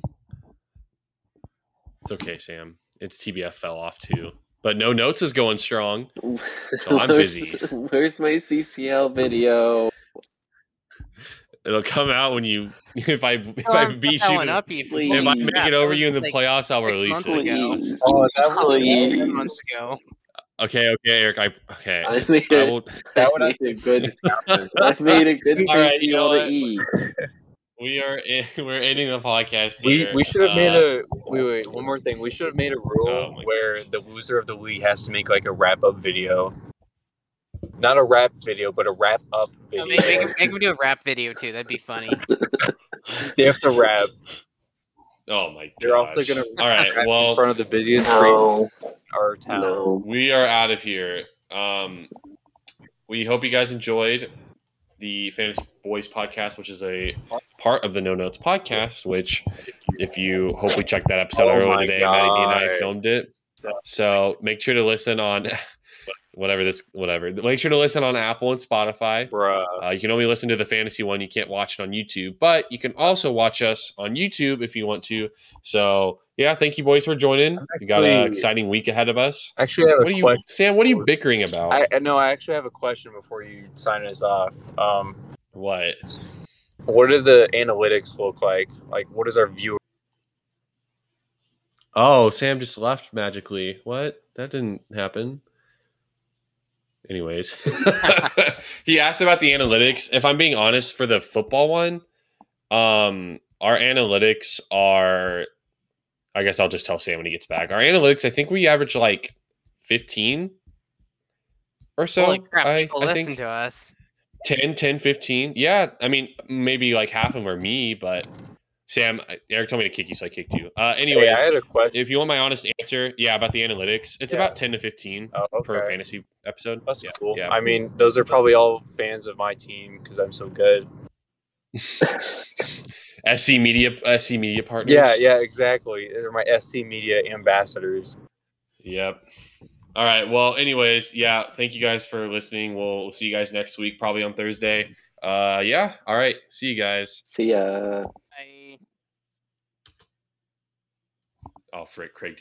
It's okay, Sam. It's TBF fell off too, but no notes is going strong. So I'm Where's- busy. Where's my CCL video? It'll come out when you if I if Oh, I I'm beat you. up you. If I make that it over you in the like playoffs, I'll release it. ago. Oh, that was months ago. Okay, okay, Eric. I okay. I made I a, will, That I would made a good. I made a good thing All right, for you you know all to what? eat. we are in, we're ending the podcast. We here. we should have made Uh, a wait wait one more thing. We should have made a rule Oh my where the loser of the league has to make like a wrap up video. Not a rap video, but a wrap up video. Make, make, him- make him do a rap video too. That'd be funny. they have to rap. Oh my god. They're also gonna All right. well in front of the busiest No, street in our town. no. we are out of here. Um, we hope you guys enjoyed the Fantasy Boys podcast, which is a part of the No Notes podcast. Which, if you hopefully checked that episode Oh earlier my today, Maddie and I filmed it. So make sure to listen on whatever this whatever. Make sure to listen on Apple and Spotify. Bruh. Uh, you can only listen to the fantasy one. You can't watch it on YouTube, but you can also watch us on YouTube if you want to. So yeah, thank you boys for joining. We got an exciting week ahead of us. Actually, I have What a are you, question. Sam? What are you bickering about? I no, I actually have a question before you sign us off. Um, what? what do the analytics look like? Like, what is our viewer? Oh, Sam just left magically. What? That didn't happen. Anyways, he asked about the analytics. If I'm being honest, for the football one, um, our analytics are. I guess I'll just tell Sam when he gets back. Our analytics, I think we average like 15 or so. Holy crap! I, people I listen think to us. 10, 10, 15. Yeah, I mean, maybe like half of them are me, but Sam, Eric told me to kick you, so I kicked you. Uh, anyways, Hey, I had a question. if you want my honest answer, yeah, about the analytics, it's Yeah. about 10 to 15 Oh, per fantasy episode. That's yeah, cool. Yeah. I mean, those are probably all fans of my team because I'm so good. SC Media, SC Media partners. Yeah, yeah, exactly. They're my SC Media ambassadors. Yep. All right. Well, anyways, yeah. Thank you guys for listening. We'll, we'll see you guys next week, probably on Thursday. Uh, yeah. All right. See you guys. See ya. Oh, frick, Craig did.